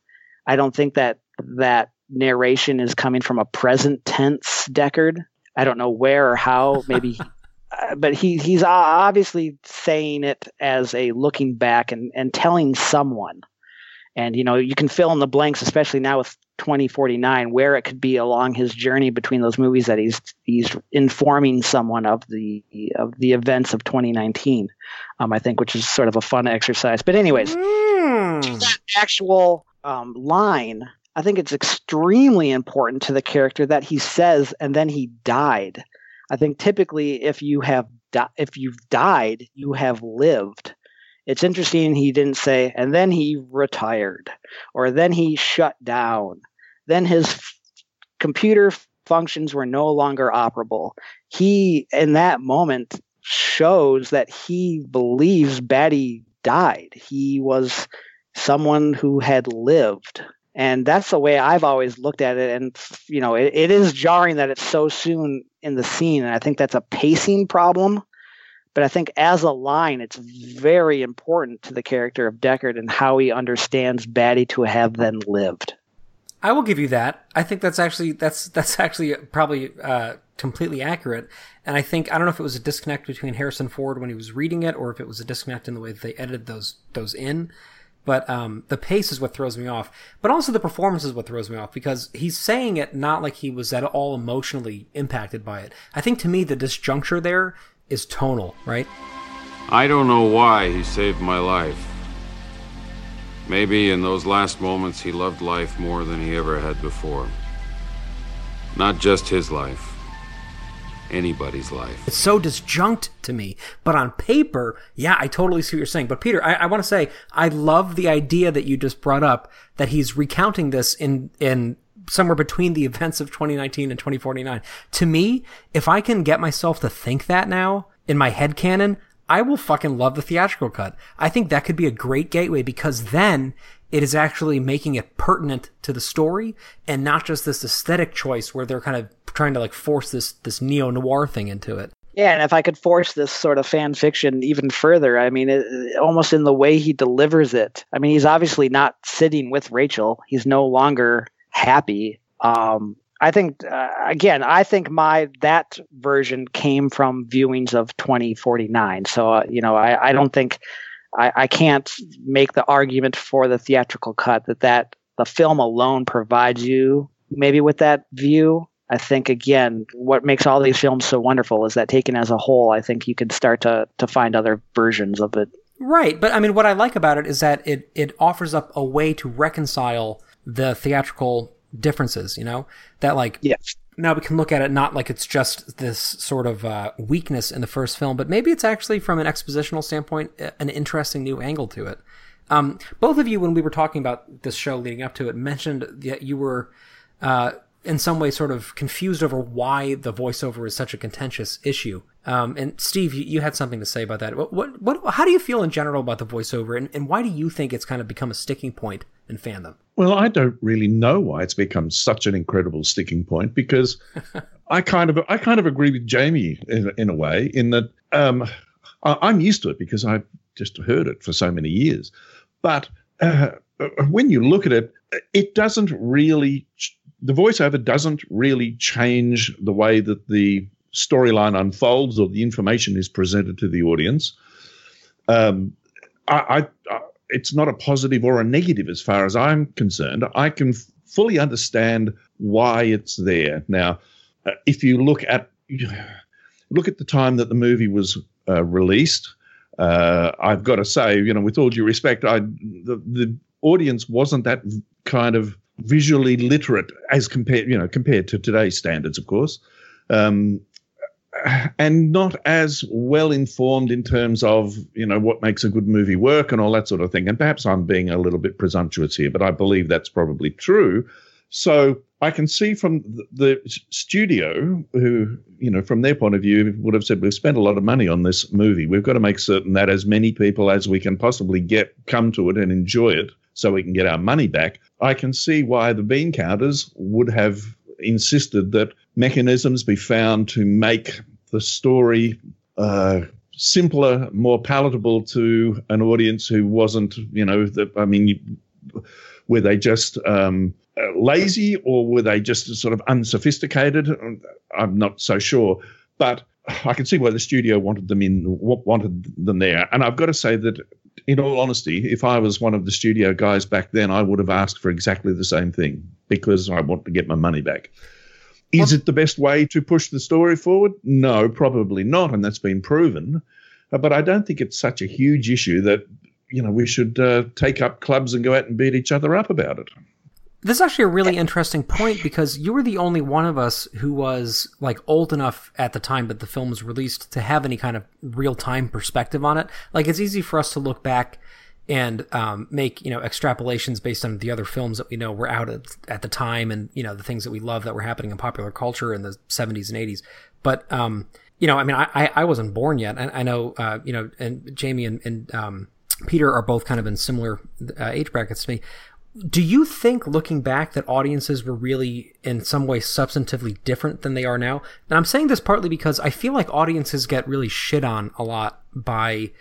Speaker 4: I don't think that that narration is coming from a present tense Deckard. I don't know where or how. Maybe, uh, but he he's obviously saying it as a looking back and and telling someone. And you know, you can fill in the blanks, especially now with 2049, where it could be along his journey between those movies that he's he's informing someone of the of the events of 2019. Um, I think, which is sort of a fun exercise. But anyways, mm. that actual um, line I think it's extremely important to the character that he says, and then he died. I think typically, if you have di- if you've died, you have lived. It's interesting he didn't say, and then he retired, or then he shut down. Then his f- computer functions were no longer operable. He, in that moment, shows that he believes Batty died. He was someone who had lived and that's the way I've always looked at it. And you know, it, it is jarring that it's so soon in the scene, and I think that's a pacing problem. But I think as a line, it's very important to the character of Deckard and how he understands Batty to have then lived.
Speaker 3: I will give you that. I think that's actually that's that's actually probably uh, completely accurate. And I think I don't know if it was a disconnect between Harrison Ford when he was reading it, or if it was a disconnect in the way that they edited those those in. But um, the pace is what throws me off. But also the performance is what throws me off because he's saying it not like he was at all emotionally impacted by it. I think to me the disjuncture there is tonal, right?
Speaker 6: I don't know why he saved my life. Maybe in those last moments he loved life more than he ever had before. Not just his life, anybody's life.
Speaker 3: It's so disjunct to me. But on paper, yeah, I totally see what you're saying. But Peter, I, I want to say I love the idea that you just brought up that he's recounting this in in somewhere between the events of 2019 and 2049. To me, if I can get myself to think that now in my head canon, I will fucking love the theatrical cut. I think that could be a great gateway because then it is actually making it pertinent to the story and not just this aesthetic choice where they're kind of trying to like force this this neo noir thing into it.
Speaker 4: Yeah, and if I could force this sort of fan fiction even further, I mean, it, almost in the way he delivers it. I mean, he's obviously not sitting with Rachel. He's no longer happy. Um, I think uh, again, I think my that version came from viewings of 2049. So uh, you know, I, I don't think I, I can't make the argument for the theatrical cut that that the film alone provides you maybe with that view. I think again, what makes all these films so wonderful is that taken as a whole, I think you can start to to find other versions of it.
Speaker 3: Right, but I mean, what I like about it is that it it offers up a way to reconcile the theatrical differences. You know that like
Speaker 4: yes.
Speaker 3: Now we can look at it not like it's just this sort of uh, weakness in the first film, but maybe it's actually from an expositional standpoint an interesting new angle to it. Um, both of you, when we were talking about this show leading up to it, mentioned that you were uh, in some way sort of confused over why the voiceover is such a contentious issue. Um, and Steve, you, you, had something to say about that. What, what, what, how do you feel in general about the voiceover, and, and why do you think it's kind of become a sticking point in fandom?
Speaker 5: Well, I don't really know why it's become such an incredible sticking point because I kind of I kind of agree with Jamie in, in a way in that um, I, am used to it because I've just heard it for so many years. But uh, when you look at it, it doesn't really the voiceover doesn't really change the way that the storyline unfolds or the information is presented to the audience. Um, I, I, it's not a positive or a negative as far as I'm concerned. I can f- fully understand why it's there. Now, uh, if you look at look at the time that the movie was uh, released, uh, I've got to say, you know, with all due respect, I the, the audience wasn't that kind of visually literate as compared, you know, compared to today's standards, of course, um, and not as well informed in terms of, you know, what makes a good movie work and all that sort of thing. And perhaps I'm being a little bit presumptuous here, but I believe that's probably true. So I can see from the, studio, who, you know, from their point of view, would have said, We've spent a lot of money on this movie. We've got to make certain that as many people as we can possibly get come to it and enjoy it so we can get our money back. I can see why the bean counters would have insisted that mechanisms be found to make the story uh, simpler, more palatable to an audience who wasn't, you know, the, I mean, were they just um, lazy or were they just sort of unsophisticated? I'm not so sure, but I can see why the studio wanted them in, wanted them there. And I've got to say that, in all honesty, if I was one of the studio guys back then, I would have asked for exactly the same thing because I want to get my money back. Is it the best way to push the story forward? No, probably not, and that's been proven. Uh, but I don't think it's such a huge issue that you know we should uh, take up clubs and go out and beat each other up about it.
Speaker 3: This is actually a really interesting point because you were the only one of us who was like old enough at the time that the film was released to have any kind of real time perspective on it. Like it's easy for us to look back and um, make you know extrapolations based on the other films that we know were out at, at the time and you know the things that we love that were happening in popular culture in the 70s and 80s. But um, you know, I mean, I I wasn't born yet. I, I know uh, you know, and Jamie and, and um, Peter are both kind of in similar uh, age brackets to me do you think looking back that audiences were really in some way substantively different than they are now? And i'm saying this partly because i feel like audiences get really shit on a lot by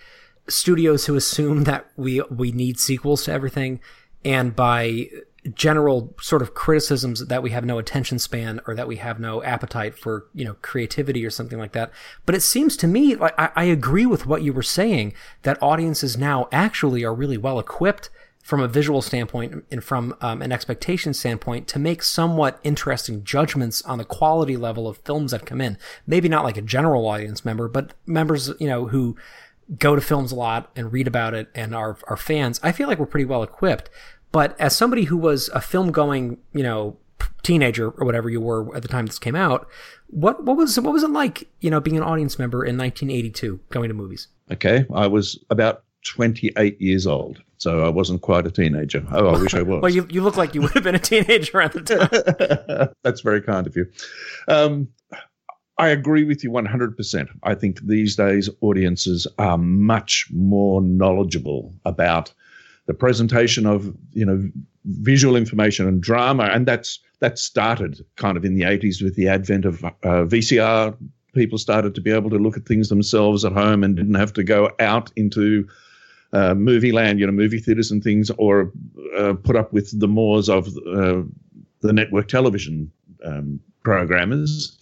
Speaker 3: studios who assume that we we need sequels to everything and by general sort of criticisms that we have no attention span or that we have no appetite for you know creativity or something like that. But it seems to me like I, I agree with what you were saying that audiences now actually are really well equipped from a visual standpoint and from um, an expectation standpoint to make somewhat interesting judgments on the quality level of films that come in. Maybe not like a general audience member, but members, you know, who go to films a lot and read about it and are, are fans. I feel like we're pretty well equipped. But as somebody who was a film going, you know, teenager or whatever you were at the time this came out, what what was what was it like, you know, being an audience member in 1982 going to movies?
Speaker 5: Okay, I was about 28 years old. So I wasn't quite a teenager. Oh, I wish I was.
Speaker 3: well, you, you look like you would have been a teenager at the time.
Speaker 5: That's very kind of you. Um, I agree with you 100%. I think these days audiences are much more knowledgeable about the presentation of, you know, visual information and drama. And that's that started kind of in the 80s with the advent of uh, VCR. People started to be able to look at things themselves at home and didn't have to go out into uh, movie land, you know, movie theaters and things, or uh, put up with the mores of uh, the network television um, programmers.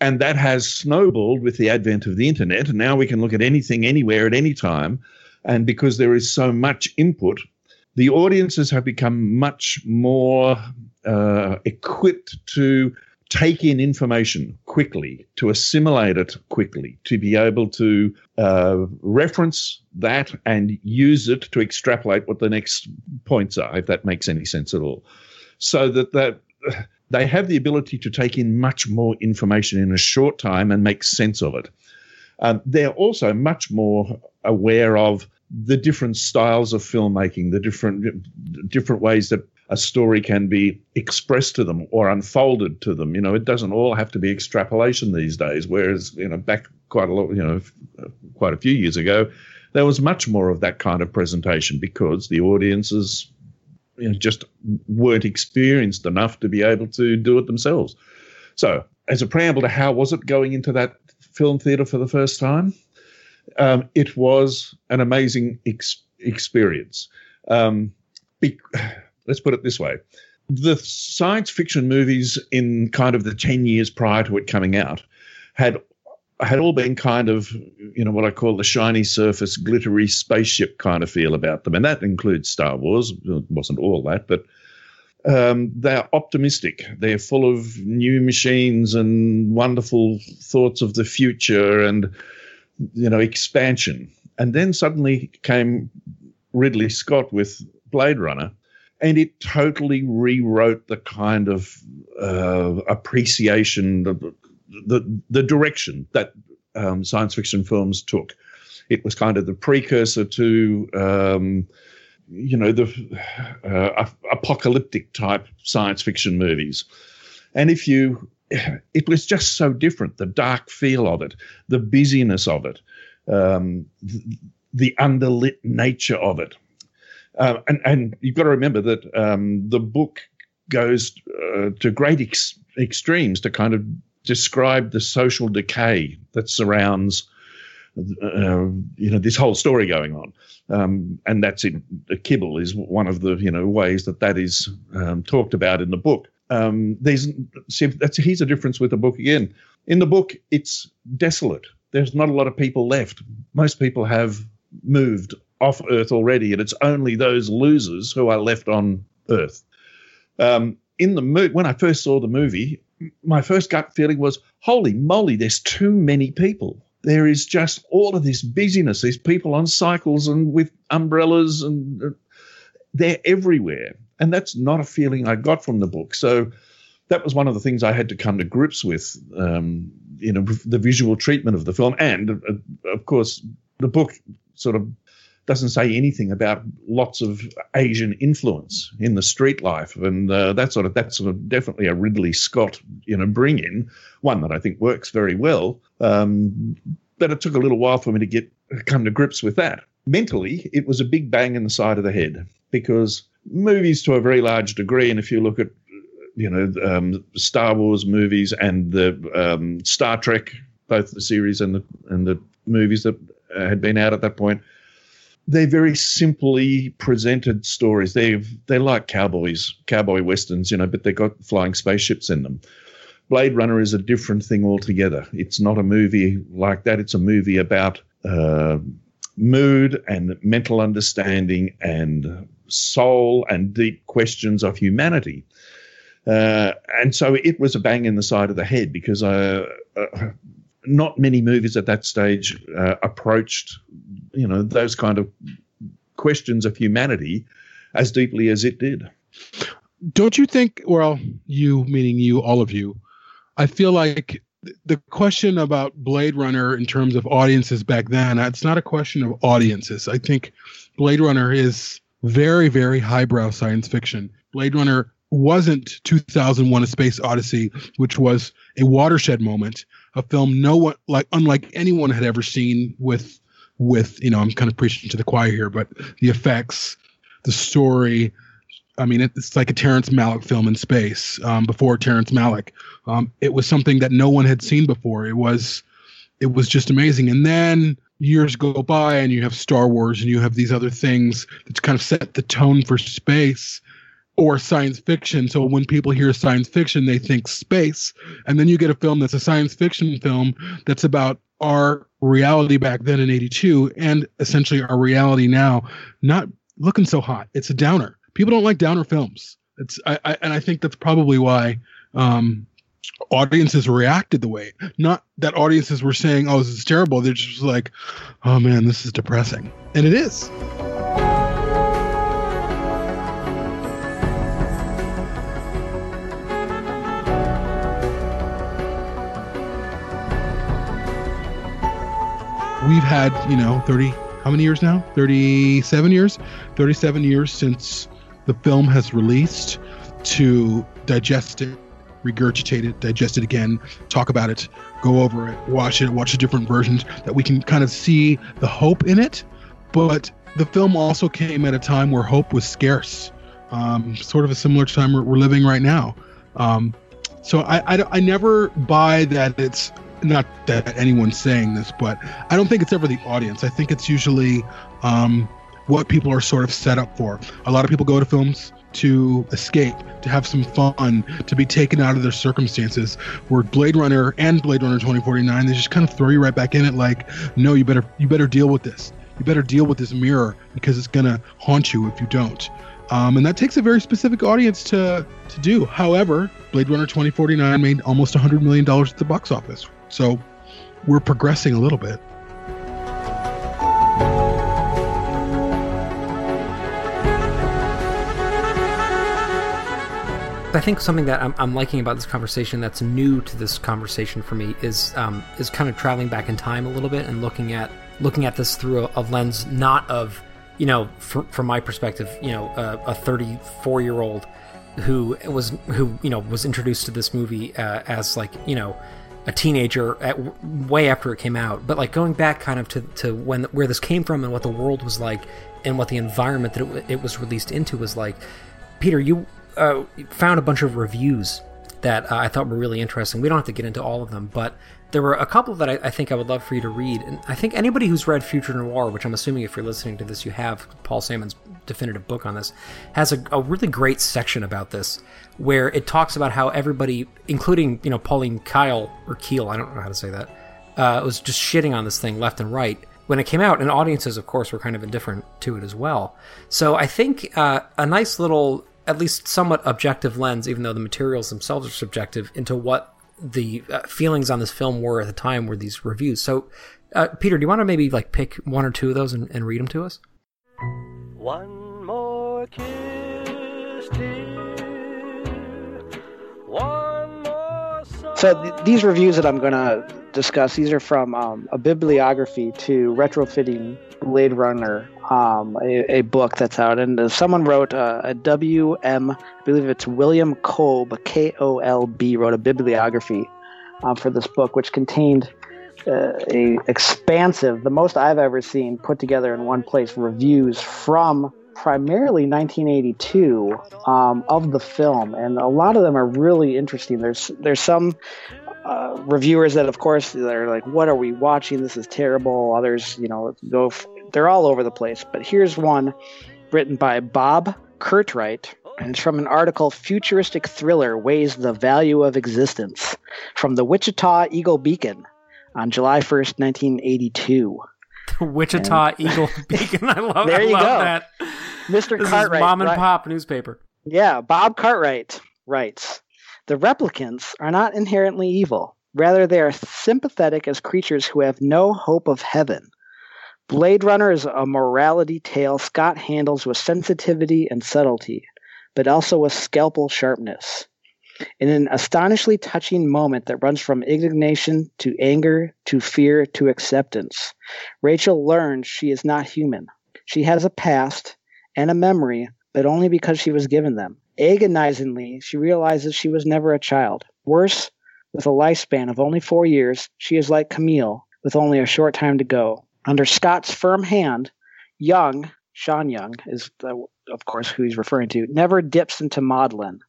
Speaker 5: And that has snowballed with the advent of the internet. And now we can look at anything, anywhere, at any time. And because there is so much input, the audiences have become much more uh, equipped to take in information quickly, to assimilate it quickly, to be able to uh, reference that and use it to extrapolate what the next points are, if that makes any sense at all. So that that they have the ability to take in much more information in a short time and make sense of it. Um, they're also much more aware of the different styles of filmmaking, the different different ways that a story can be expressed to them or unfolded to them. You know, it doesn't all have to be extrapolation these days. Whereas, you know, back quite a lot, you know, quite a few years ago, there was much more of that kind of presentation because the audiences you know, just weren't experienced enough to be able to do it themselves. So, as a preamble to how was it going into that film theater for the first time? Um, it was an amazing ex- experience. Um, be- let's put it this way. The science fiction movies in kind of the 10 years prior to it coming out had had all been kind of you know what I call the shiny surface glittery spaceship kind of feel about them. And that includes Star Wars. It wasn't all that but um, they're optimistic. They're full of new machines and wonderful thoughts of the future and you know expansion. And then suddenly came Ridley Scott with Blade Runner and it totally rewrote the kind of uh, appreciation, the, the, the direction that um, science fiction films took. It was kind of the precursor to, um, you know, the uh, apocalyptic type science fiction movies. And if you, it was just so different the dark feel of it, the busyness of it, um, the underlit nature of it. Uh, and, and you've got to remember that um, the book goes uh, to great ex- extremes to kind of describe the social decay that surrounds uh, you know this whole story going on. Um, and that's in the kipple is one of the you know ways that that is um, talked about in the book. Um, there's see that's here's a difference with the book again. In the book it's desolate. There's not a lot of people left. Most people have moved off earth already and it's only those losers who are left on earth um, in the mo- when i first saw the movie my first gut feeling was, holy moly, there's too many people. There is just all of this busyness. These people on cycles and with umbrellas, and uh, they're everywhere. And that's not a feeling I got from the book. So that was one of the things I had to come to grips with, um, you know, the visual treatment of the film. And uh, of course, the book sort of doesn't say anything about lots of Asian influence in the street life, and uh, that sort of that's sort of definitely a Ridley Scott you know bring in one that I think works very well. Um, but it took a little while for me to get come to grips with that. Mentally, it was a big bang in the side of the head because movies to a very large degree, and if you look at you know um, Star Wars movies and the um, Star Trek, both the series and the and the movies that uh, had been out at that point they're very simply presented stories. They they like cowboys, cowboy westerns, you know, but they've got flying spaceships in them. Blade Runner is a different thing altogether. It's not a movie like that. It's a movie about uh, mood and mental understanding and soul and deep questions of humanity. Uh, and so it was a bang in the side of the head because uh, uh not many movies at that stage uh, approached, you know, those kind of questions of humanity as deeply as it did.
Speaker 2: Don't you think? Well, you meaning you, all of you. I feel like the question about Blade Runner in terms of audiences back then, it's not a question of audiences. I think Blade Runner is very, very highbrow science fiction. Blade Runner wasn't 2001 A Space Odyssey, which was a watershed moment a film no one like unlike anyone had ever seen with with you know I'm kind of preaching to the choir here, but the effects, the story. I mean, it's like a Terrence Malick film in space. Um, before Terrence Malick, um, it was something that no one had seen before. It was, it was just amazing. And then years go by, and you have Star Wars, and you have these other things that kind of set the tone for space or science fiction. So when people hear science fiction, they think space. And then you get a film that's a science fiction film that's about our reality back then in 82 and essentially our reality now, not looking so hot. It's a downer. People don't like downer films. It's I, I and I think that's probably why um, audiences reacted the way. Not that audiences were saying, "Oh, this is terrible." They're just like, "Oh man, this is depressing," and it is. We've had, you know, 30, how many years now? 37 years? 37 years since the film has released to digest it, regurgitate it, digest it again, talk about it, go over it, watch it, watch the different versions, that we can kind of see the hope in it. But the film also came at a time where hope was scarce, um, sort of a similar time we're, we're living right now. Um, so I, I, I never buy that it's not that anyone's saying this, but I don't think it's ever the audience. I think it's usually um, what people are sort of set up for. A lot of people go to films to escape, to have some fun, to be taken out of their circumstances. Where Blade Runner and Blade Runner 2049, they just kind of throw you right back in it. Like, no, you better you better deal with this. You better deal with this mirror because it's gonna haunt you if you don't. Um, and that takes a very specific audience to to do. However, Blade Runner 2049 made almost 100 million dollars at the box office, so we're progressing a little bit.
Speaker 3: I think something that I'm, I'm, liking about this conversation that's new to this conversation for me is um, is kind of traveling back in time a little bit and looking at looking at this through a, a lens not of you know, fr- from my perspective, you know, uh, a 34 year old who was who you know was introduced to this movie uh, as like you know a teenager at way after it came out, but like going back kind of to, to when where this came from and what the world was like and what the environment that it, it was released into was like. Peter, you uh, found a bunch of reviews that uh, I thought were really interesting. We don't have to get into all of them, but there were a couple that I, I, think I would love for you to read. And I think anybody who's read Future Noir, which I'm assuming if you're listening to this, you have Paul Sammon's definitive book on this, has a, a really great section about this where it talks about how everybody, including you know Pauline Kyle or Keel, I don't know how to say that, uh, was just shitting on this thing left and right when it came out, and audiences, of course, were kind of indifferent to it as well. So I think uh, a nice little at least somewhat objective lens, even though the materials themselves are subjective, into what the uh, feelings on this film were at the time were these reviews. So, uh, Peter, do you want to maybe like pick one or two of those and, and read them to us?
Speaker 7: One more kiss.
Speaker 4: So th- these reviews that I'm going to discuss, these are from um, a bibliography to retrofitting Blade Runner, um, a, a, book that's out, and uh, someone wrote uh, a W.M. I believe it's William Kolb, K O L B, wrote a bibliography uh, for this book, which contained uh, a expansive, the most I've ever seen put together in one place, reviews from primarily 1982 um, of the film, and a lot of them are really interesting. There's there's some uh, reviewers that, of course, they're like, "What are we watching? This is terrible." Others, you know, go. F- they're all over the place. But here's one written by Bob Curtright, and it's from an article "Futuristic Thriller Weighs the Value of Existence" from the Wichita Eagle Beacon on July 1st, 1982.
Speaker 3: Wichita and, Eagle Beacon. I love, that.
Speaker 4: there you
Speaker 3: I love
Speaker 4: go.
Speaker 3: that.
Speaker 4: Mr.
Speaker 3: This
Speaker 4: Cartwright,
Speaker 3: mom and
Speaker 4: right?
Speaker 3: pop newspaper.
Speaker 4: Yeah, Bob Cartwright writes The replicants are not inherently evil. Rather, they are sympathetic as creatures who have no hope of heaven. Blade Runner is a morality tale Scott handles with sensitivity and subtlety, but also with scalpel sharpness. In an astonishingly touching moment that runs from indignation to anger to fear to acceptance, Rachel learns she is not human. She has a past and a memory, but only because she was given them. Agonizingly, she realizes she was never a child. Worse, with a lifespan of only four years, she is like Camille, with only a short time to go. Under Scott's firm hand, Young, Sean Young, is the, of course who he's referring to, never dips into maudlin,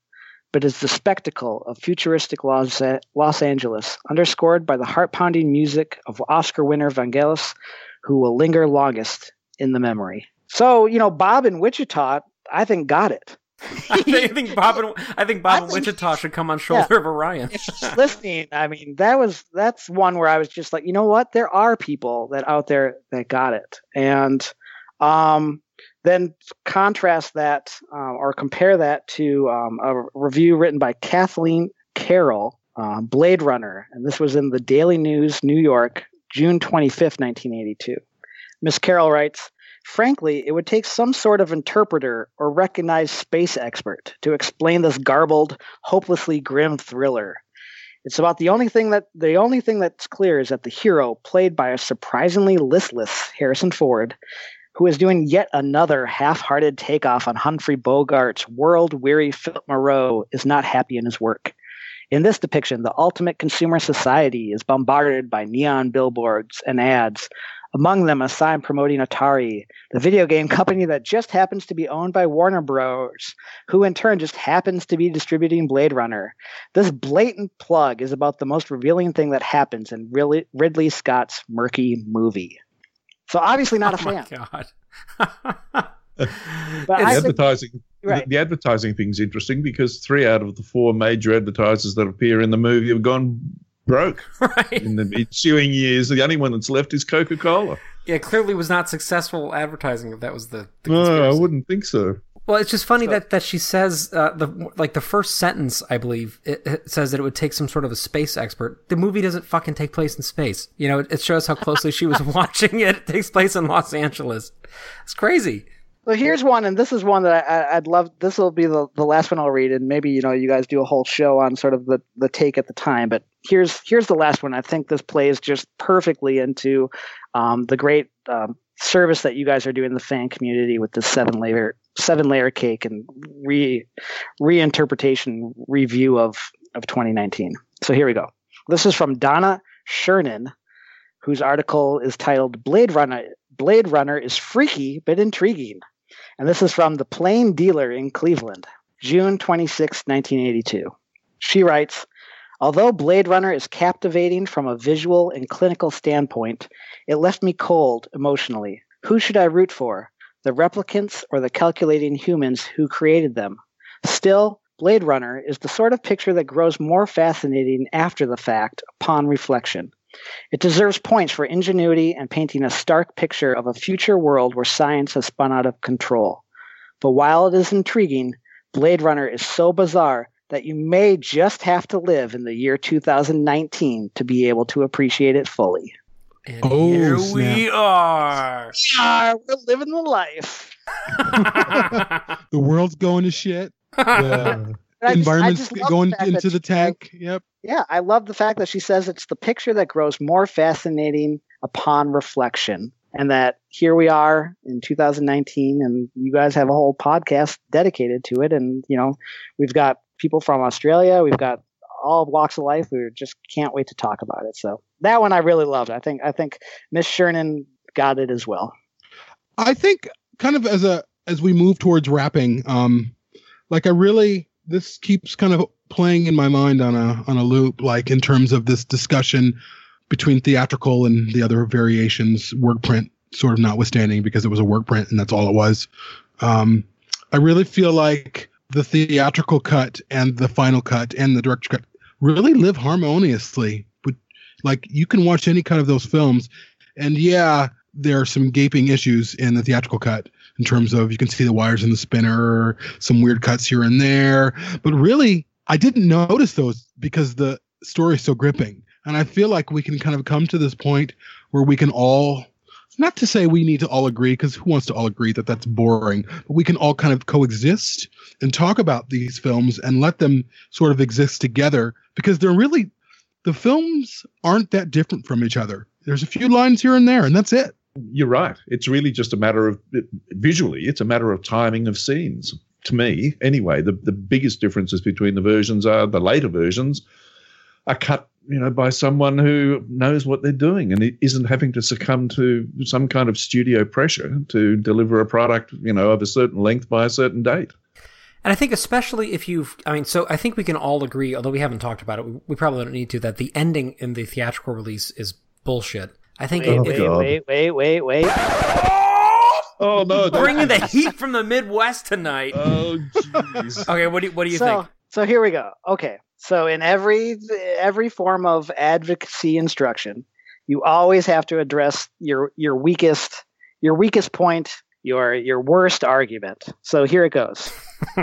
Speaker 4: but is the spectacle of futuristic Los, Los Angeles, underscored by the heart pounding music of Oscar winner Vangelis, who will linger longest in the memory. So, you know, Bob in Wichita, I think, got it.
Speaker 3: I think Bob and I think Bob in Wichita should come on Shoulder
Speaker 4: yeah.
Speaker 3: of Orion.
Speaker 4: if he's listening, I mean, that was that's one where I was just like, you know what? There are people that out there that got it, and um, then contrast that um, or compare that to um, a review written by Kathleen Carroll, uh, Blade Runner, and this was in the Daily News, New York, June twenty fifth, nineteen eighty two. Miss Carroll writes. Frankly, it would take some sort of interpreter or recognized space expert to explain this garbled, hopelessly grim thriller. It's about the only thing that the only thing that's clear is that the hero, played by a surprisingly listless Harrison Ford, who is doing yet another half-hearted takeoff on Humphrey Bogart's world-weary Philip Marlowe, is not happy in his work. In this depiction, the ultimate consumer society is bombarded by neon billboards and ads among them a sign promoting Atari, the video game company that just happens to be owned by Warner Bros., who in turn just happens to be distributing Blade Runner. This blatant plug is about the most revealing thing that happens in Ridley Scott's murky movie. So obviously not a
Speaker 3: oh
Speaker 4: fan.
Speaker 3: God.
Speaker 4: but
Speaker 5: the advertising
Speaker 4: right.
Speaker 5: the, the advertising thing's interesting because three out of the four major advertisers that appear in the movie have gone broke
Speaker 3: right.
Speaker 5: in the ensuing years. The only one that's left is Coca Cola.
Speaker 3: Yeah, clearly was not successful advertising. If that was the, the
Speaker 5: No, I wouldn't think so.
Speaker 3: Well, it's just funny
Speaker 4: So-
Speaker 3: that, that she says uh, the like the first sentence, I believe, it, it says that it would take some sort of a space expert. The movie doesn't fucking take place in space. You know, it, it shows how closely she was watching it. It takes place in Los Angeles. It's crazy.
Speaker 4: Well, here's one, and this is one that I, I'd love. This will be the, the last one I'll read, and maybe you know you guys do a whole show on sort of the, the take at the time. But here's here's the last one. I think this plays just perfectly into um, the great um, service that you guys are doing the fan community with the seven layer seven layer cake and re reinterpretation review of of 2019. So here we go. This is from Donna Shernan, whose article is titled Blade Runner Blade Runner is freaky but intriguing. And this is from the Plain Dealer in Cleveland, June 26, 1982. She writes, Although Blade Runner is captivating from a visual and clinical standpoint, it left me cold emotionally. Who should I root for? The replicants or the calculating humans who created them? Still, Blade Runner is the sort of picture that grows more fascinating after the fact upon reflection. It deserves points for ingenuity and painting a stark picture of a future world where science has spun out of control. But while it is intriguing, Blade Runner is so bizarre that you may just have to live in the year 2019 to be able to appreciate it fully.
Speaker 3: And
Speaker 2: Oh,
Speaker 3: here
Speaker 2: snap.
Speaker 3: we are.
Speaker 4: Ah, we're living the life.
Speaker 2: The world's going to shit. The
Speaker 4: And I just- I
Speaker 2: environment's
Speaker 4: just love
Speaker 2: going
Speaker 4: the
Speaker 2: into
Speaker 4: that
Speaker 2: the
Speaker 4: she
Speaker 2: tank. Yep.
Speaker 4: Yeah, I love the fact that she says it's the picture that grows more fascinating upon reflection. And that here we are in 2019, and you guys have a whole podcast dedicated to it. And, you know, we've got people from Australia, we've got all walks of life. We just can't wait to talk about it. So that one I really loved. I think I think Miss Shernan got it as well.
Speaker 2: I think kind of as a as we move towards wrapping, um, like I really this keeps kind of playing in my mind on a on a loop, like in terms of this discussion between theatrical and the other variations, work print sort of notwithstanding because it was a work print and that's all it was. Um, I really feel like the theatrical cut and the final cut and the director cut really live harmoniously. But like you can watch any cut of those films, and yeah, there are some gaping issues in the theatrical cut in terms of you can see the wires in the spinner, some weird cuts here and there. But really, I didn't notice those because the story is so gripping. And I feel like we can kind of come to this point where we can all, not to say we need to all agree, because who wants to all agree that that's boring, but we can all kind of coexist and talk about these films and let them sort of exist together because they're really, the films aren't that different from each other. There's a few lines here and there, and that's it.
Speaker 5: You're right. It's really just a matter of visually, it's a matter of timing of scenes. To me, anyway, the, the biggest differences between the versions are the later versions are cut, you know, by someone who knows what they're doing and isn't having to succumb to some kind of studio pressure to deliver a product, you know, of a certain length by a certain date.
Speaker 3: And I think especially if you've, I mean, so I think we can all agree, although we haven't talked about it, we, we probably don't need to, that the ending in the theatrical release is bullshit. I think
Speaker 4: Wait,
Speaker 3: it,
Speaker 4: wait, wait, wait, wait, wait.
Speaker 5: Oh no!
Speaker 3: bringing the heat from the Midwest tonight.
Speaker 5: Oh jeez.
Speaker 3: Okay, what do you, what do you
Speaker 4: so,
Speaker 3: think?
Speaker 4: So here we go. Okay. So in every every form of advocacy instruction, you always have to address your your weakest your weakest point, your your worst argument. So here it goes.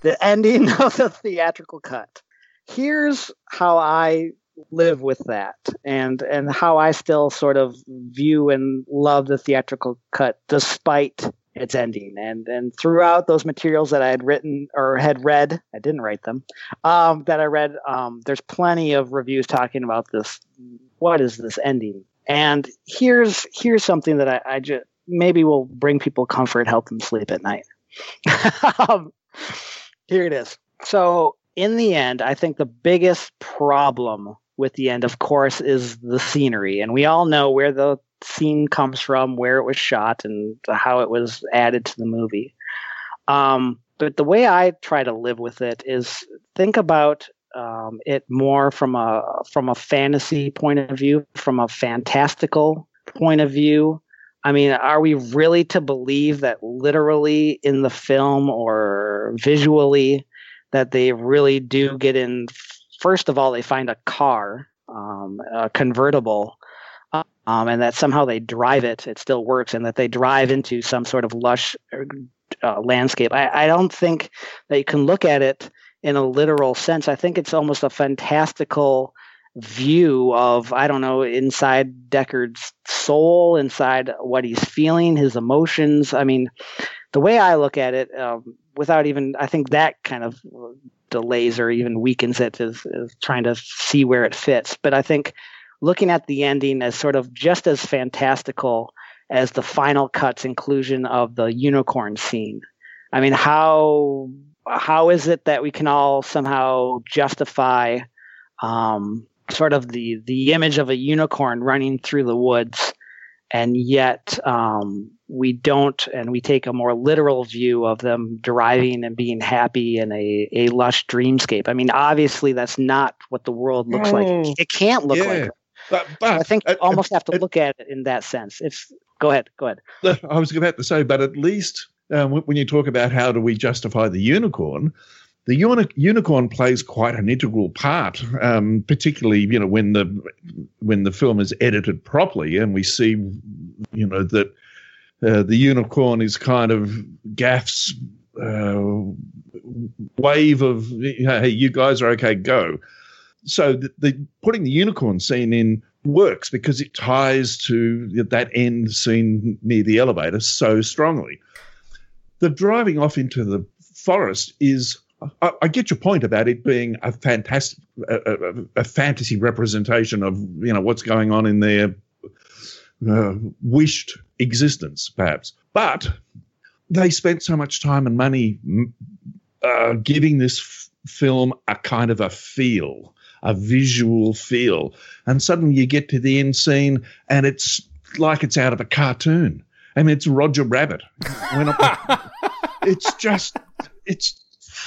Speaker 4: the ending of the theatrical cut. Here's how I live with that and and how I still sort of view and love the theatrical cut despite its ending. And and throughout those materials that I had written or had read I didn't write them um, that I read um, there's plenty of reviews talking about this what is this ending? And here's here's something that I, I just maybe will bring people comfort help them sleep at night. Um, here it is. So in the end I think the biggest problem with the end of course is the scenery. And we all know where the scene comes from where it was shot and how it was added to the movie um, but the way I try to live with it is think about um, it more from a from a fantasy point of view, from a fantastical point of view. I mean, are we really to believe that literally in the film or visually that they really do get in? First of all, they find a car, um, a convertible, um, and that somehow they drive it, it still works, and that they drive into some sort of lush uh, landscape. I, I don't think that you can look at it in a literal sense. I think it's almost a fantastical view of I don't know inside Deckard's soul, inside what he's feeling, his emotions. I mean, the way I look at it, um, without even I think that kind of delays or even weakens it is, is trying to see where it fits. But I think looking at the ending as sort of just as fantastical as the final cut's inclusion of the unicorn scene. I mean, how how is it that we can all somehow justify um, sort of the the image of a unicorn running through the woods, and yet um, we don't, and we take a more literal view of them deriving and being happy in a, a lush dreamscape. I mean, obviously, that's not what the world looks like.
Speaker 5: Oh,
Speaker 4: It can't look
Speaker 5: yeah.
Speaker 4: like. it.
Speaker 5: But, but
Speaker 4: I think you almost have to look at it in that sense. It's go ahead, go ahead.
Speaker 5: I was about to say, but at least um, when- when you talk about how do we justify the unicorn, the uni- unicorn plays quite an integral part, um, particularly you know when the when the film is edited properly and we see you know that uh, the unicorn is kind of Gaff's uh, wave of hey you guys are okay go. So the, the putting the unicorn scene in works because it ties to that end scene near the elevator so strongly. The driving off into the forest is. I, get your point about it being a fantastic, a, a, a fantasy representation of you know what's going on in their uh, wished existence, perhaps. But they spent so much time and money uh, giving this f- film a kind of a feel, a visual feel, and suddenly you get to the end scene and it's like it's out of a cartoon. I mean, it's Roger Rabbit. It's just, it's,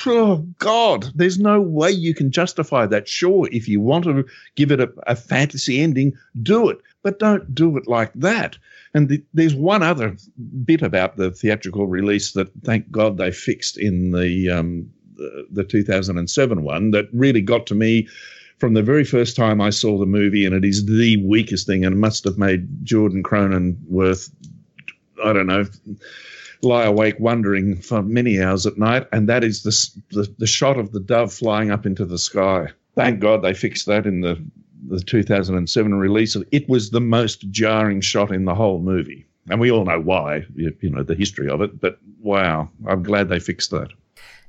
Speaker 5: oh God, there's no way you can justify that. Sure, if you want to give it a, a fantasy ending, do it, but don't do it like that. And the, there's one other bit about the theatrical release that, thank God, they fixed in the um, the, the 2007 one that really got to me from the very first time I saw the movie, and it is the weakest thing, and must have made Jordan Cronenweth, I don't know, lie awake wondering for many hours at night, and that is the, the the shot of the dove flying up into the sky. Thank God they fixed that in the the 2007 release. It was the most jarring shot in the whole movie, and we all know why. You, you know the history of it, but wow, I'm glad they fixed that.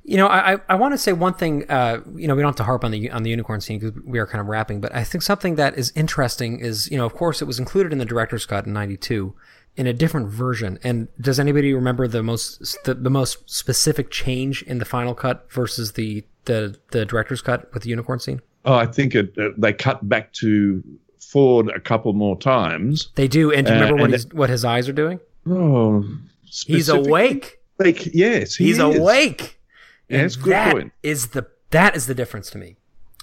Speaker 3: You know, I, I- want to say one thing. Uh, you know, we don't have to harp on the on the unicorn scene because we are kind of wrapping. But I think something that is interesting is, you know, of course, it was included in the director's cut in '92 in a different version. And does anybody remember the most the, the most specific change in the final cut versus the the the director's cut with the unicorn scene?
Speaker 5: Oh, I think it, uh, they cut back to Ford a couple more times.
Speaker 3: They do. And do you
Speaker 5: Uh,
Speaker 3: remember what
Speaker 5: and
Speaker 3: his what his eyes are doing?
Speaker 5: Oh,
Speaker 3: He's awake.
Speaker 5: Like, yes, he
Speaker 3: He's
Speaker 5: is.
Speaker 3: awake. And
Speaker 5: good
Speaker 3: that
Speaker 5: point.
Speaker 3: is the that is the difference to me.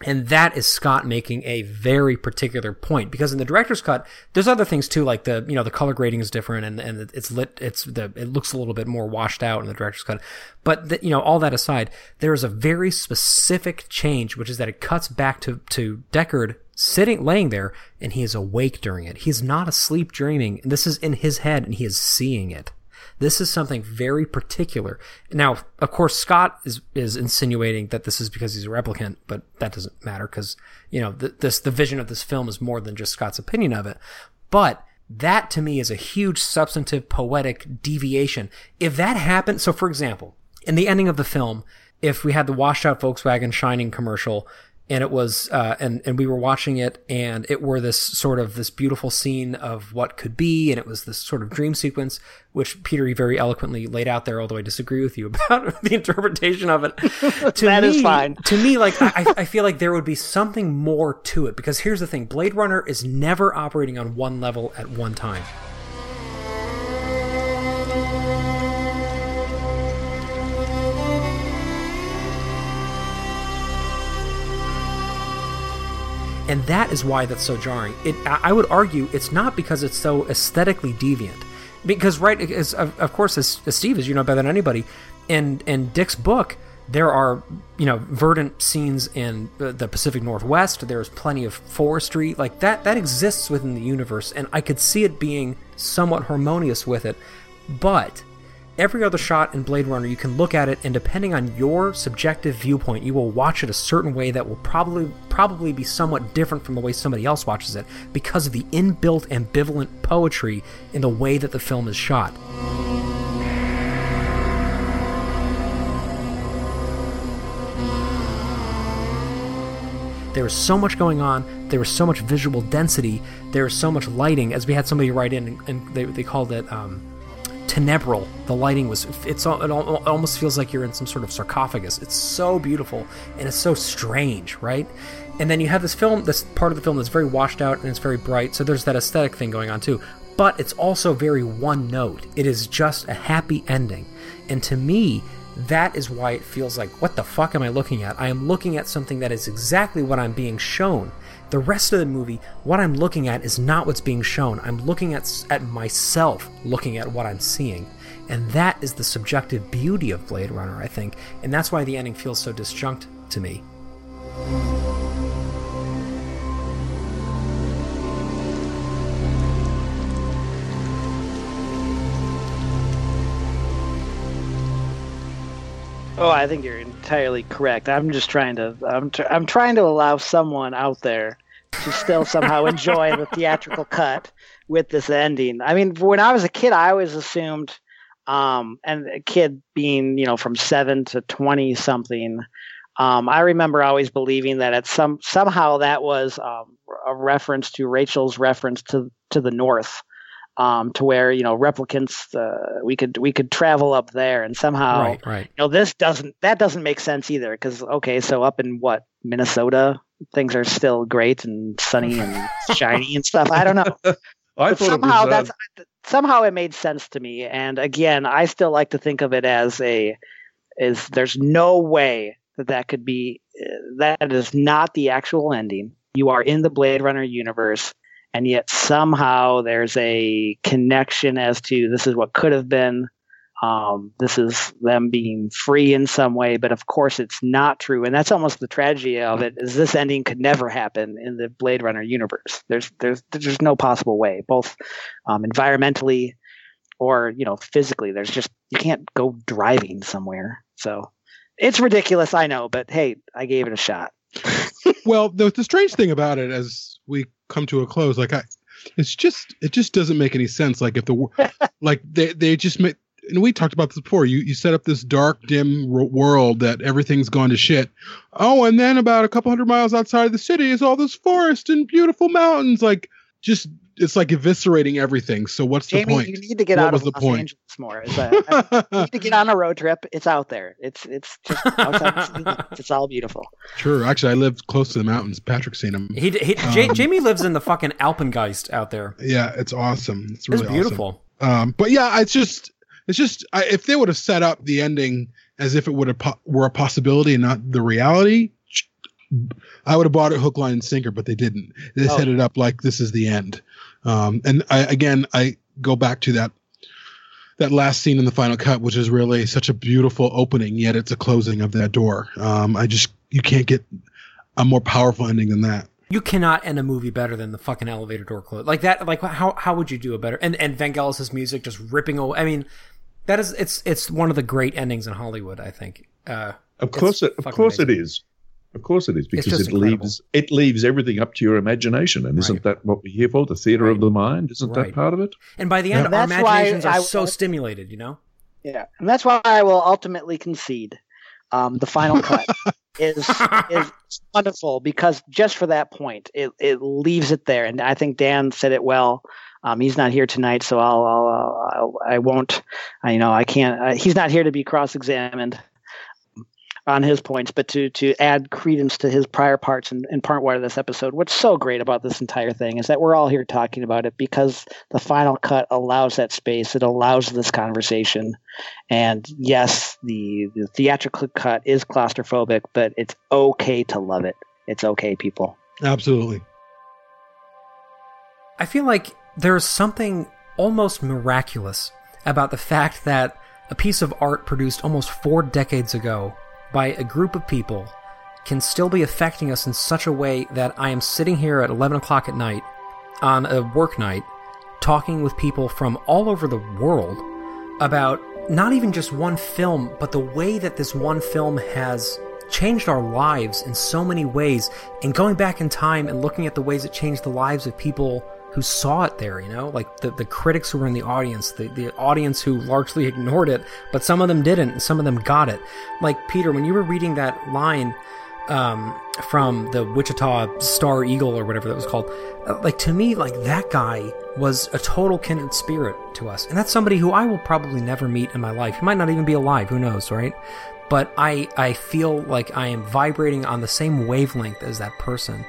Speaker 3: And that is Scott making a very particular point because in the director's cut, there's other things too, like the you know the color grading is different and and it's lit, it's the it looks a little bit more washed out in the director's cut. But the, you know all that aside, there is a very specific change, which is that it cuts back to to Deckard sitting laying there and he is awake during it. He's not asleep dreaming. This is in his head and he is seeing it. This is something very particular. Now, of course, Scott is is insinuating that this is because he's a replicant, but that doesn't matter because you know th- this the vision of this film is more than just Scott's opinion of it. But that to me is a huge substantive poetic deviation. If that happened, so for example, in the ending of the film, if we had the washed out Volkswagen Shining commercial and it was uh, and and we were watching it and it were this sort of this beautiful scene of what could be and it was this sort of dream sequence which Peter very eloquently laid out there although I disagree with you about the interpretation of it to
Speaker 4: That
Speaker 3: me,
Speaker 4: is fine.
Speaker 3: to me like I, I feel like there would be something more to it because here's the thing Blade Runner is never operating on one level at one time and that is why that's so jarring. It, I would argue, it's not because it's so aesthetically deviant, because right, as, of, of course, as, as Steve, as you know better than anybody, in in Dick's book, there are you know verdant scenes in the Pacific Northwest. There's plenty of forestry, like that. That exists within the universe, and I could see it being somewhat harmonious with it, but every other shot in Blade Runner, you can look at it, and depending on your subjective viewpoint, you will watch it a certain way that will probably probably be somewhat different from the way somebody else watches it because of the inbuilt ambivalent poetry in the way that the film is shot. There was so much going on. There was so much visual density. There was so much lighting. As we had somebody write in, and, they, they called it um, tenebral. The lighting was, it's it almost feels like you're in some sort of sarcophagus. It's so beautiful and it's so strange, right? And then you have this film, this part of the film that's very washed out and it's very bright. So there's that aesthetic thing going on too. But it's also very one note. It is just a happy ending. And to me, that is why it feels like, what the fuck am I looking at? I am looking at something that is exactly what I'm being shown. The rest of the movie, what I'm looking at is not what's being shown. I'm looking at at myself, looking at what I'm seeing. And that is the subjective beauty of Blade Runner, I think. And that's why the ending feels so disjunct to me.
Speaker 4: Oh, I think you're entirely correct. I'm just trying to I'm tr- I'm trying to allow someone out there to still somehow enjoy the theatrical cut with this ending. I mean, when I was a kid, I always assumed um and a kid being, you know, from 7 to 20 something um, I remember always believing that at some somehow that was um, a reference to Rachel's reference to to the north, um, to where you know replicants uh, we could we could travel up there and somehow
Speaker 3: right, right.
Speaker 4: you know this doesn't that doesn't make sense either because okay so up in what minnesota things are still great and sunny and shiny and stuff i don't know
Speaker 5: I
Speaker 4: but somehow
Speaker 5: it was.
Speaker 4: that's
Speaker 5: Uh,
Speaker 4: somehow it made sense to me and again i still like to think of it as a is there's no way that that could be uh, that is not the actual ending you are in the blade runner universe and yet somehow there's a connection as to this is what could have been. Um, this is them being free in some way but of course it's not true. And that's almost the tragedy of it is this ending could never happen in the blade runner universe. There's there's there's no possible way both um, environmentally or you know physically. There's just you can't go driving somewhere. So it's ridiculous i know but hey i gave it a shot.
Speaker 2: Well, the, the strange thing about it, as we come to a close, like I, it's just it just doesn't make any sense. Like if the like they they just make. And we talked about this before. You you set up this dark, dim world that everything's gone to shit. Oh, and then about a couple hundred miles outside of the city is all this forest and beautiful mountains. Like just it's like eviscerating everything. So what's
Speaker 4: jamie
Speaker 2: the point?
Speaker 4: you need to get
Speaker 2: What
Speaker 4: out
Speaker 2: was
Speaker 4: of
Speaker 2: the
Speaker 4: los
Speaker 2: point?
Speaker 4: angeles more Is that- you need to get on a road trip it's out there it's it's just outside it's all beautiful
Speaker 2: Sure. Actually, I live close to the mountains. Patrick's seen them.
Speaker 3: He, he, Ja-
Speaker 2: Um,
Speaker 3: Jamie lives in the fucking Alpengeist out there.
Speaker 2: Yeah, it's awesome. It's
Speaker 3: It's
Speaker 2: really awesome.
Speaker 3: beautiful.
Speaker 2: Um, but yeah, it's just it's just I, if they would have set up the ending as if it would have po- were a possibility and not the reality, I would have bought it hook, line, and sinker. But they didn't. They
Speaker 4: Oh.
Speaker 2: set it up like this is the end. Um, and I again I go back to that that last scene in the final cut, which is really such a beautiful opening, yet it's a closing of that door. Um, I just you can't get a more powerful ending than that.
Speaker 3: You cannot end a movie better than the fucking elevator door close. Like that. Like how how would you do a better? And and Vangelis's music just ripping away. I mean, that is it's it's one of the great endings in Hollywood. I think. Uh,
Speaker 5: Of course, it, of course it
Speaker 3: amazing.
Speaker 5: is. Of course it is because it
Speaker 3: incredible.
Speaker 5: leaves it leaves everything up to your imagination, and isn't
Speaker 3: Right.
Speaker 5: that what we're here for? The theater of the mind, isn't
Speaker 3: Right.
Speaker 5: that part of it?
Speaker 3: and by the end,
Speaker 4: Yeah.
Speaker 3: our
Speaker 4: That's why
Speaker 3: imaginations are
Speaker 4: I-
Speaker 3: so stimulated. You know.
Speaker 4: Yeah, and that's why I will ultimately concede. Um, the final cut is is wonderful because just for that point, it it leaves it there, and I think Dan said it well. Um, he's not here tonight, so I'll, I'll, I'll I won't. I, you know, I can't. Uh, he's not here to be cross-examined on his points, but to to add credence to his prior parts in, in part one of this episode. What's so great about this entire thing is that we're all here talking about it because the final cut allows that space. It allows this conversation. And yes, the, the theatrical cut is claustrophobic, but it's okay to love it. It's okay, people.
Speaker 2: Absolutely.
Speaker 3: I feel like there's something almost miraculous about the fact that a piece of art produced almost four decades ago by a group of people can still be affecting us in such a way that I am sitting here at 11 o'clock at night on a work night talking with people from all over the world about not even just one film, but the way that this one film has changed our lives in so many ways. And going back in time and looking at the ways it changed the lives of people who saw it there, you know, like the, the critics who were in the audience, the, the audience who largely ignored it, but some of them didn't, and some of them got it. Like, Peter, when you were reading that line, um, from the Wichita Star Eagle or whatever that was called. Uh, like to me, like that guy was a total kindred spirit to us, and that's somebody who I will probably never meet in my life. He might not even be alive. Who knows, right? But I I feel like I am vibrating on the same wavelength as that person,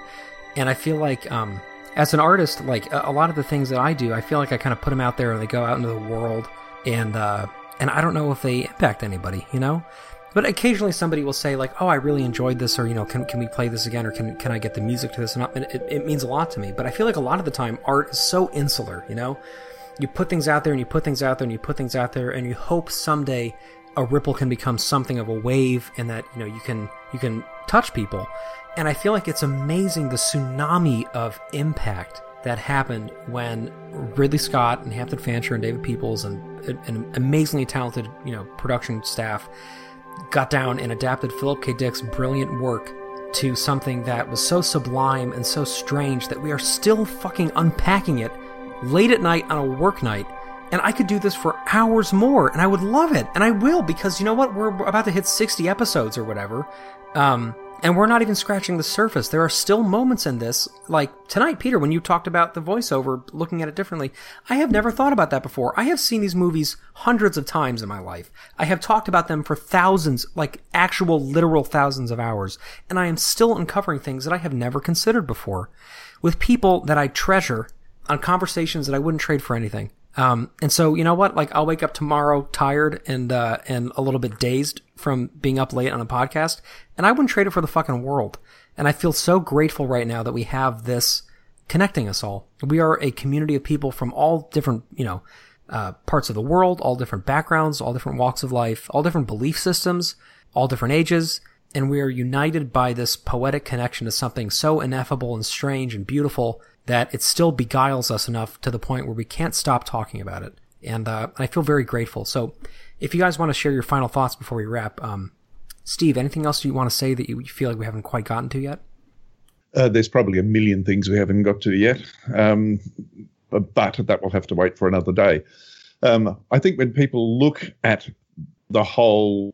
Speaker 3: and I feel like um, as an artist, like a, a lot of the things that I do, I feel like I kind of put them out there and they go out into the world, and uh, and I don't know if they impact anybody, you know. But occasionally somebody will say like, "Oh, I really enjoyed this," or you know, "Can can we play this again?" or "Can can I get the music to this?" And it, it means a lot to me. But I feel like a lot of the time, art is so insular. You know, you put things out there and you put things out there and you put things out there, and you hope someday a ripple can become something of a wave, and that you know you can you can touch people. And I feel like it's amazing the tsunami of impact that happened when Ridley Scott and Hampton Fancher and David Peoples and an amazingly talented you know production staff got down and adapted Philip K. Dick's brilliant work to something that was so sublime and so strange that we are still fucking unpacking it late at night on a work night. And I could do this for hours more, and I would love it, and I will because you know what? We're about to hit 60 episodes or whatever. Um, and we're not even scratching the surface. There are still moments in this, like tonight, Peter, when you talked about the voiceover, looking at it differently. I have never thought about that before. I have seen these movies hundreds of times in my life. I have talked about them for thousands, like actual literal thousands of hours, and I am still uncovering things that I have never considered before with people that I treasure on conversations that I wouldn't trade for anything. Um, and so, you know what? Like, I'll wake up tomorrow tired and, uh, and a little bit dazed from being up late on a podcast, and I wouldn't trade it for the fucking world. And I feel so grateful right now that we have this connecting us all. We are a community of people from all different, you know, uh, parts of the world, all different backgrounds, all different walks of life, all different belief systems, all different ages, and we are united by this poetic connection to something so ineffable and strange and beautiful that it still beguiles us enough to the point where we can't stop talking about it. And uh, I feel very grateful. So, if you guys want to share your final thoughts before we wrap, um, Steve, anything else you want to say that you feel like we haven't quite gotten to yet?
Speaker 5: Uh, there's probably a million things we haven't got to yet, um, but that will have to wait for another day. Um, I think when people look at the whole,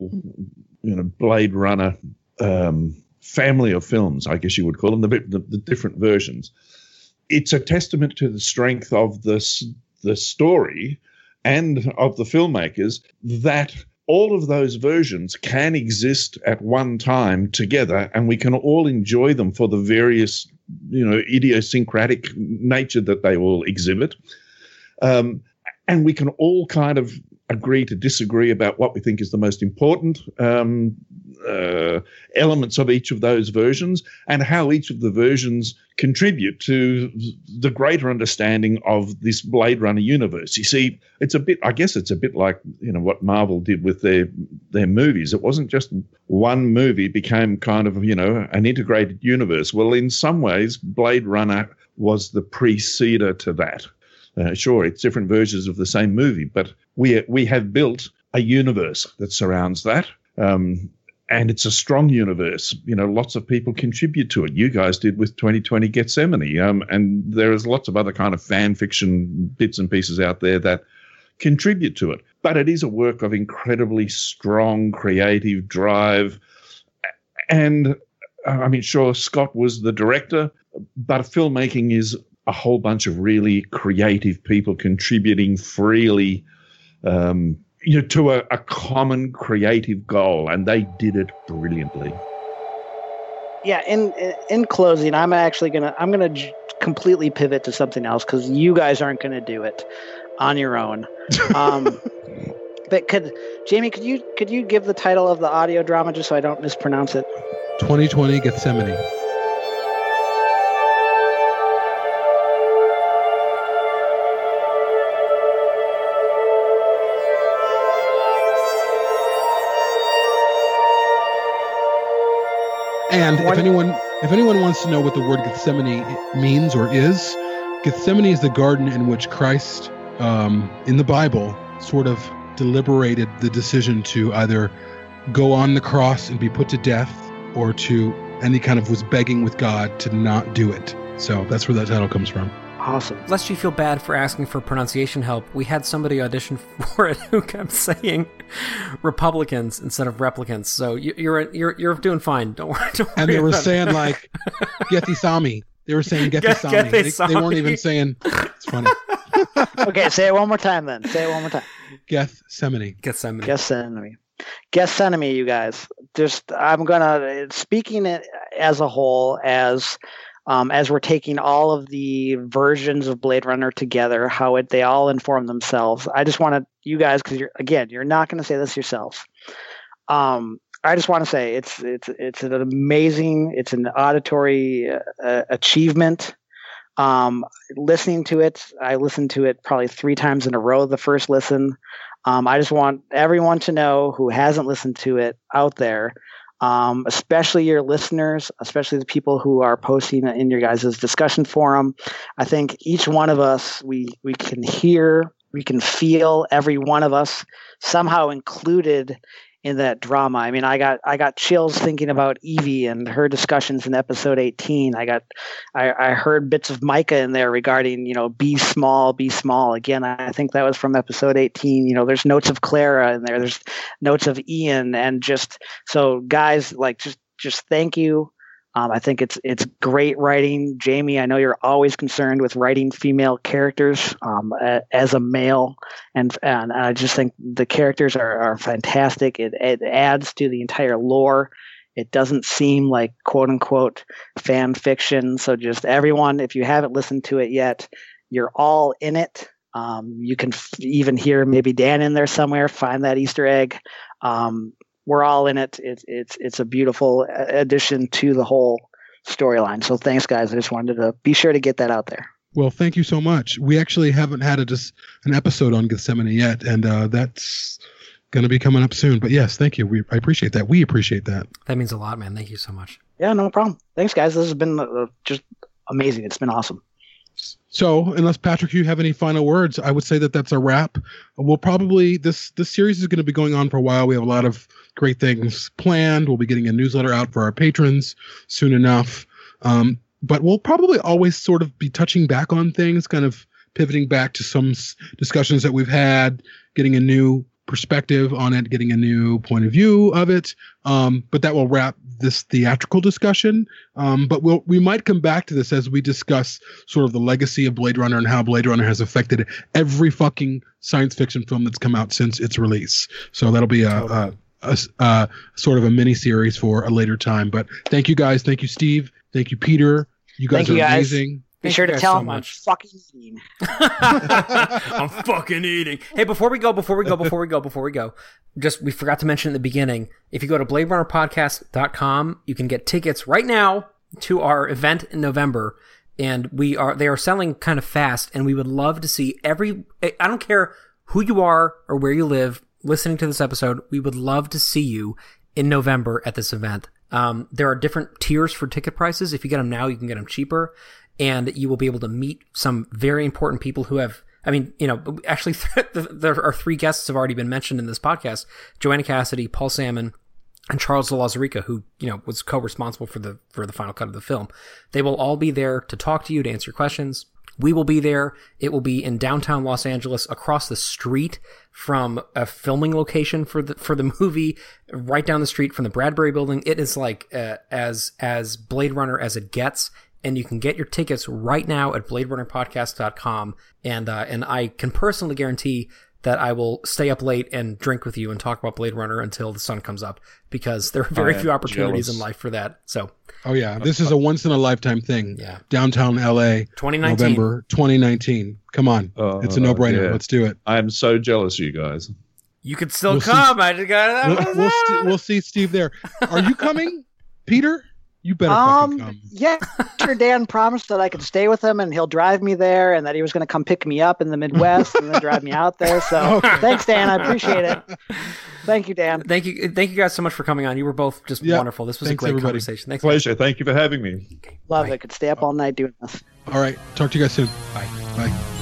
Speaker 5: you know, Blade Runner um, family of films, I guess you would call them, the, the, the different versions, it's a testament to the strength of this the story and of the filmmakers that all of those versions can exist at one time together and we can all enjoy them for the various you know idiosyncratic nature that they all exhibit. Um, and we can all kind of agree to disagree about what we think is the most important um, uh, elements of each of those versions and how each of the versions contribute to the greater understanding of this Blade Runner universe. You see, it's a bit, I guess it's a bit like, you know, what Marvel did with their, their movies. It wasn't just one movie became kind of, you know, an integrated universe. Well, in some ways, Blade Runner was the preceder to that. Uh, sure, it's different versions of the same movie, but we we have built a universe that surrounds that. Um, and it's a strong universe. You know, lots of people contribute to it. You guys did with 2020 Gethsemane, um, and there is lots of other kind of fan fiction bits and pieces out there that contribute to it. But it is a work of incredibly strong creative drive, and uh, I mean, sure, Scott was the director, but filmmaking is a whole bunch of really creative people contributing freely. Um, you know, to a, a common creative goal, and they did it brilliantly.
Speaker 4: Yeah, in in closing, I'm actually gonna I'm gonna j- completely pivot to something else because you guys aren't gonna do it on your own. Um, but could Jamie, could you could you give the title of the audio drama just so I don't mispronounce it?
Speaker 2: 2020 Gethsemane. And if anyone if anyone wants to know what the word Gethsemane means or is, Gethsemane is the garden in which Christ, um, in the Bible, sort of deliberated the decision to either go on the cross and be put to death, or to and he kind of was begging with God to not do it. So that's where that title comes from.
Speaker 4: Awesome.
Speaker 3: Lest you feel bad for asking for pronunciation help, we had somebody audition for it who kept saying Republicans instead of replicants. So you, you're you're you're doing fine. Don't worry. Don't
Speaker 2: And they were
Speaker 3: about it.
Speaker 2: saying like Gethy Sami. They were saying Gethy
Speaker 3: Get-
Speaker 2: Sami. They, they weren't even saying it's funny.
Speaker 4: Okay, say it one more time then. Say it one more time.
Speaker 2: Gethsemane.
Speaker 3: Gethsemane.
Speaker 4: Gethsemane. Gethsemane, you guys. Just I'm gonna speaking it as a whole as um, as we're taking all of the versions of Blade Runner together, how it they all inform themselves. I just want to you guys because you're again you're not going to say this yourselves. Um, I just want to say it's it's it's an amazing it's an auditory uh, achievement. Um, listening to it, I listened to it probably three times in a row the first listen. Um, I just want everyone to know who hasn't listened to it out there, um, especially your listeners, especially the people who are posting in your guys' discussion forum. I think each one of us, we we can hear, we can feel every one of us somehow included in that drama. I mean, I got I got chills thinking about Evie and her discussions in episode 18. I got I, I heard bits of Micah in there regarding, you know, be small, be small. Again, I think that was from episode 18. You know, there's notes of Clara in there. There's notes of Ian and just so guys like just just thank you. Um, I think it's it's great writing, Jamie. I know you're always concerned with writing female characters um, as a male, and and I just think the characters are, are fantastic. It it adds to the entire lore. It doesn't seem like quote unquote fan fiction. So just everyone, if you haven't listened to it yet, you're all in it. Um, you can f- even hear maybe Dan in there somewhere. Find that Easter egg. Um, we're all in it. It's it's it's a beautiful addition to the whole storyline. So thanks, guys. I just wanted to be sure to get that out there.
Speaker 2: Well, thank you so much. We actually haven't had a just an episode on Gethsemane yet, and uh, that's going to be coming up soon. But yes, thank you. We I appreciate that. We appreciate that.
Speaker 3: That means a lot, man. Thank you so much.
Speaker 4: Yeah, no problem. Thanks, guys. This has been uh, just amazing. It's been awesome.
Speaker 2: So, unless Patrick, you have any final words, I would say that that's a wrap. We'll probably this this series is going to be going on for a while. We have a lot of great things planned. We'll be getting a newsletter out for our patrons soon enough. Um, but we'll probably always sort of be touching back on things, kind of pivoting back to some s- discussions that we've had, getting a new perspective on it, getting a new point of view of it. Um, but that will wrap this theatrical discussion. Um, but we'll we might come back to this as we discuss sort of the legacy of Blade Runner and how Blade Runner has affected every fucking science fiction film that's come out since its release. So that'll be a a sort of a mini series for a later time. But thank you guys. Thank you, Steve. Thank you, Peter. You guys
Speaker 4: Thank
Speaker 2: are
Speaker 4: you, guys.
Speaker 2: amazing.
Speaker 4: Be
Speaker 3: Thank
Speaker 4: sure to tell
Speaker 3: so
Speaker 4: them I'm fucking eating.
Speaker 3: I'm fucking eating. Hey, before we go, before we go, before we go, before we go, just we forgot to mention at the beginning. If you go to BladeRunnerPodcast.com, you can get tickets right now to our event in November, and we are they are selling kind of fast, and we would love to see every. I don't care who you are or where you live, listening to this episode. We would love to see you in November at this event. Um, there are different tiers for ticket prices. If you get them now, you can get them cheaper, and you will be able to meet some very important people who have. I mean, you know, actually, there are three guests have already been mentioned in this podcast: Joanna Cassidy, Paul Sammon, and Charles de Lauzirika, who you know was co-responsible for the for the final cut of the film. They will all be there to talk to you, to answer questions. We will be there. It will be in downtown Los Angeles, across the street from a filming location for the for the movie, right down the street from the Bradbury Building. It is like uh, as as Blade Runner as it gets, and you can get your tickets right now at BladeRunnerPodcast.com. And uh, and I can personally guarantee that I will stay up late and drink with you and talk about Blade Runner until the sun comes up because there are very
Speaker 5: I am
Speaker 3: few opportunities
Speaker 5: jealous.
Speaker 3: in life for that. So
Speaker 2: Oh yeah, this is a once in a lifetime thing.
Speaker 3: Yeah.
Speaker 2: Downtown LA,
Speaker 3: 2019.
Speaker 2: November 2019. Come on,
Speaker 5: Oh,
Speaker 2: it's a no brainer.
Speaker 5: yeah.
Speaker 2: Let's do it.
Speaker 5: I am so jealous, you guys.
Speaker 3: You could still
Speaker 2: We'll see-
Speaker 3: come. I just got
Speaker 2: We'll,
Speaker 3: that.
Speaker 2: we'll, st- we'll see Steve there. Are you coming, Peter? You better
Speaker 4: Um,
Speaker 2: come.
Speaker 4: yeah, sure. Dan promised that I could stay with him and he'll drive me there, and that he was going to come pick me up in the Midwest and then drive me out there. So
Speaker 2: Okay.
Speaker 4: thanks, Dan. I appreciate it. Thank you, Dan.
Speaker 3: Thank you, thank you guys so much for coming on. You were both just
Speaker 2: Yeah.
Speaker 3: wonderful. This was
Speaker 2: Thanks,
Speaker 3: a great
Speaker 2: everybody.
Speaker 3: conversation. Thanks. guys.
Speaker 5: Pleasure. Thank you for having me.
Speaker 4: Love
Speaker 3: Bye.
Speaker 4: it. Could stay up all night doing this.
Speaker 2: All right, talk to you guys soon.
Speaker 3: Bye.
Speaker 2: Bye.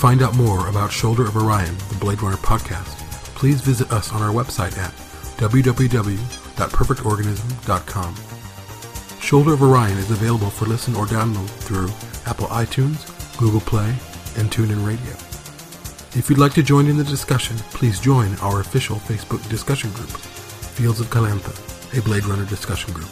Speaker 2: Find out more about Shoulder of Orion, the Blade Runner podcast, please visit us on our website at www.perfectorganism.com. Shoulder of Orion is available for listen or download through Apple iTunes, Google Play, and TuneIn Radio. If you'd like to join in the discussion, please join our official Facebook discussion group, Fields of Calantha, a Blade Runner discussion group.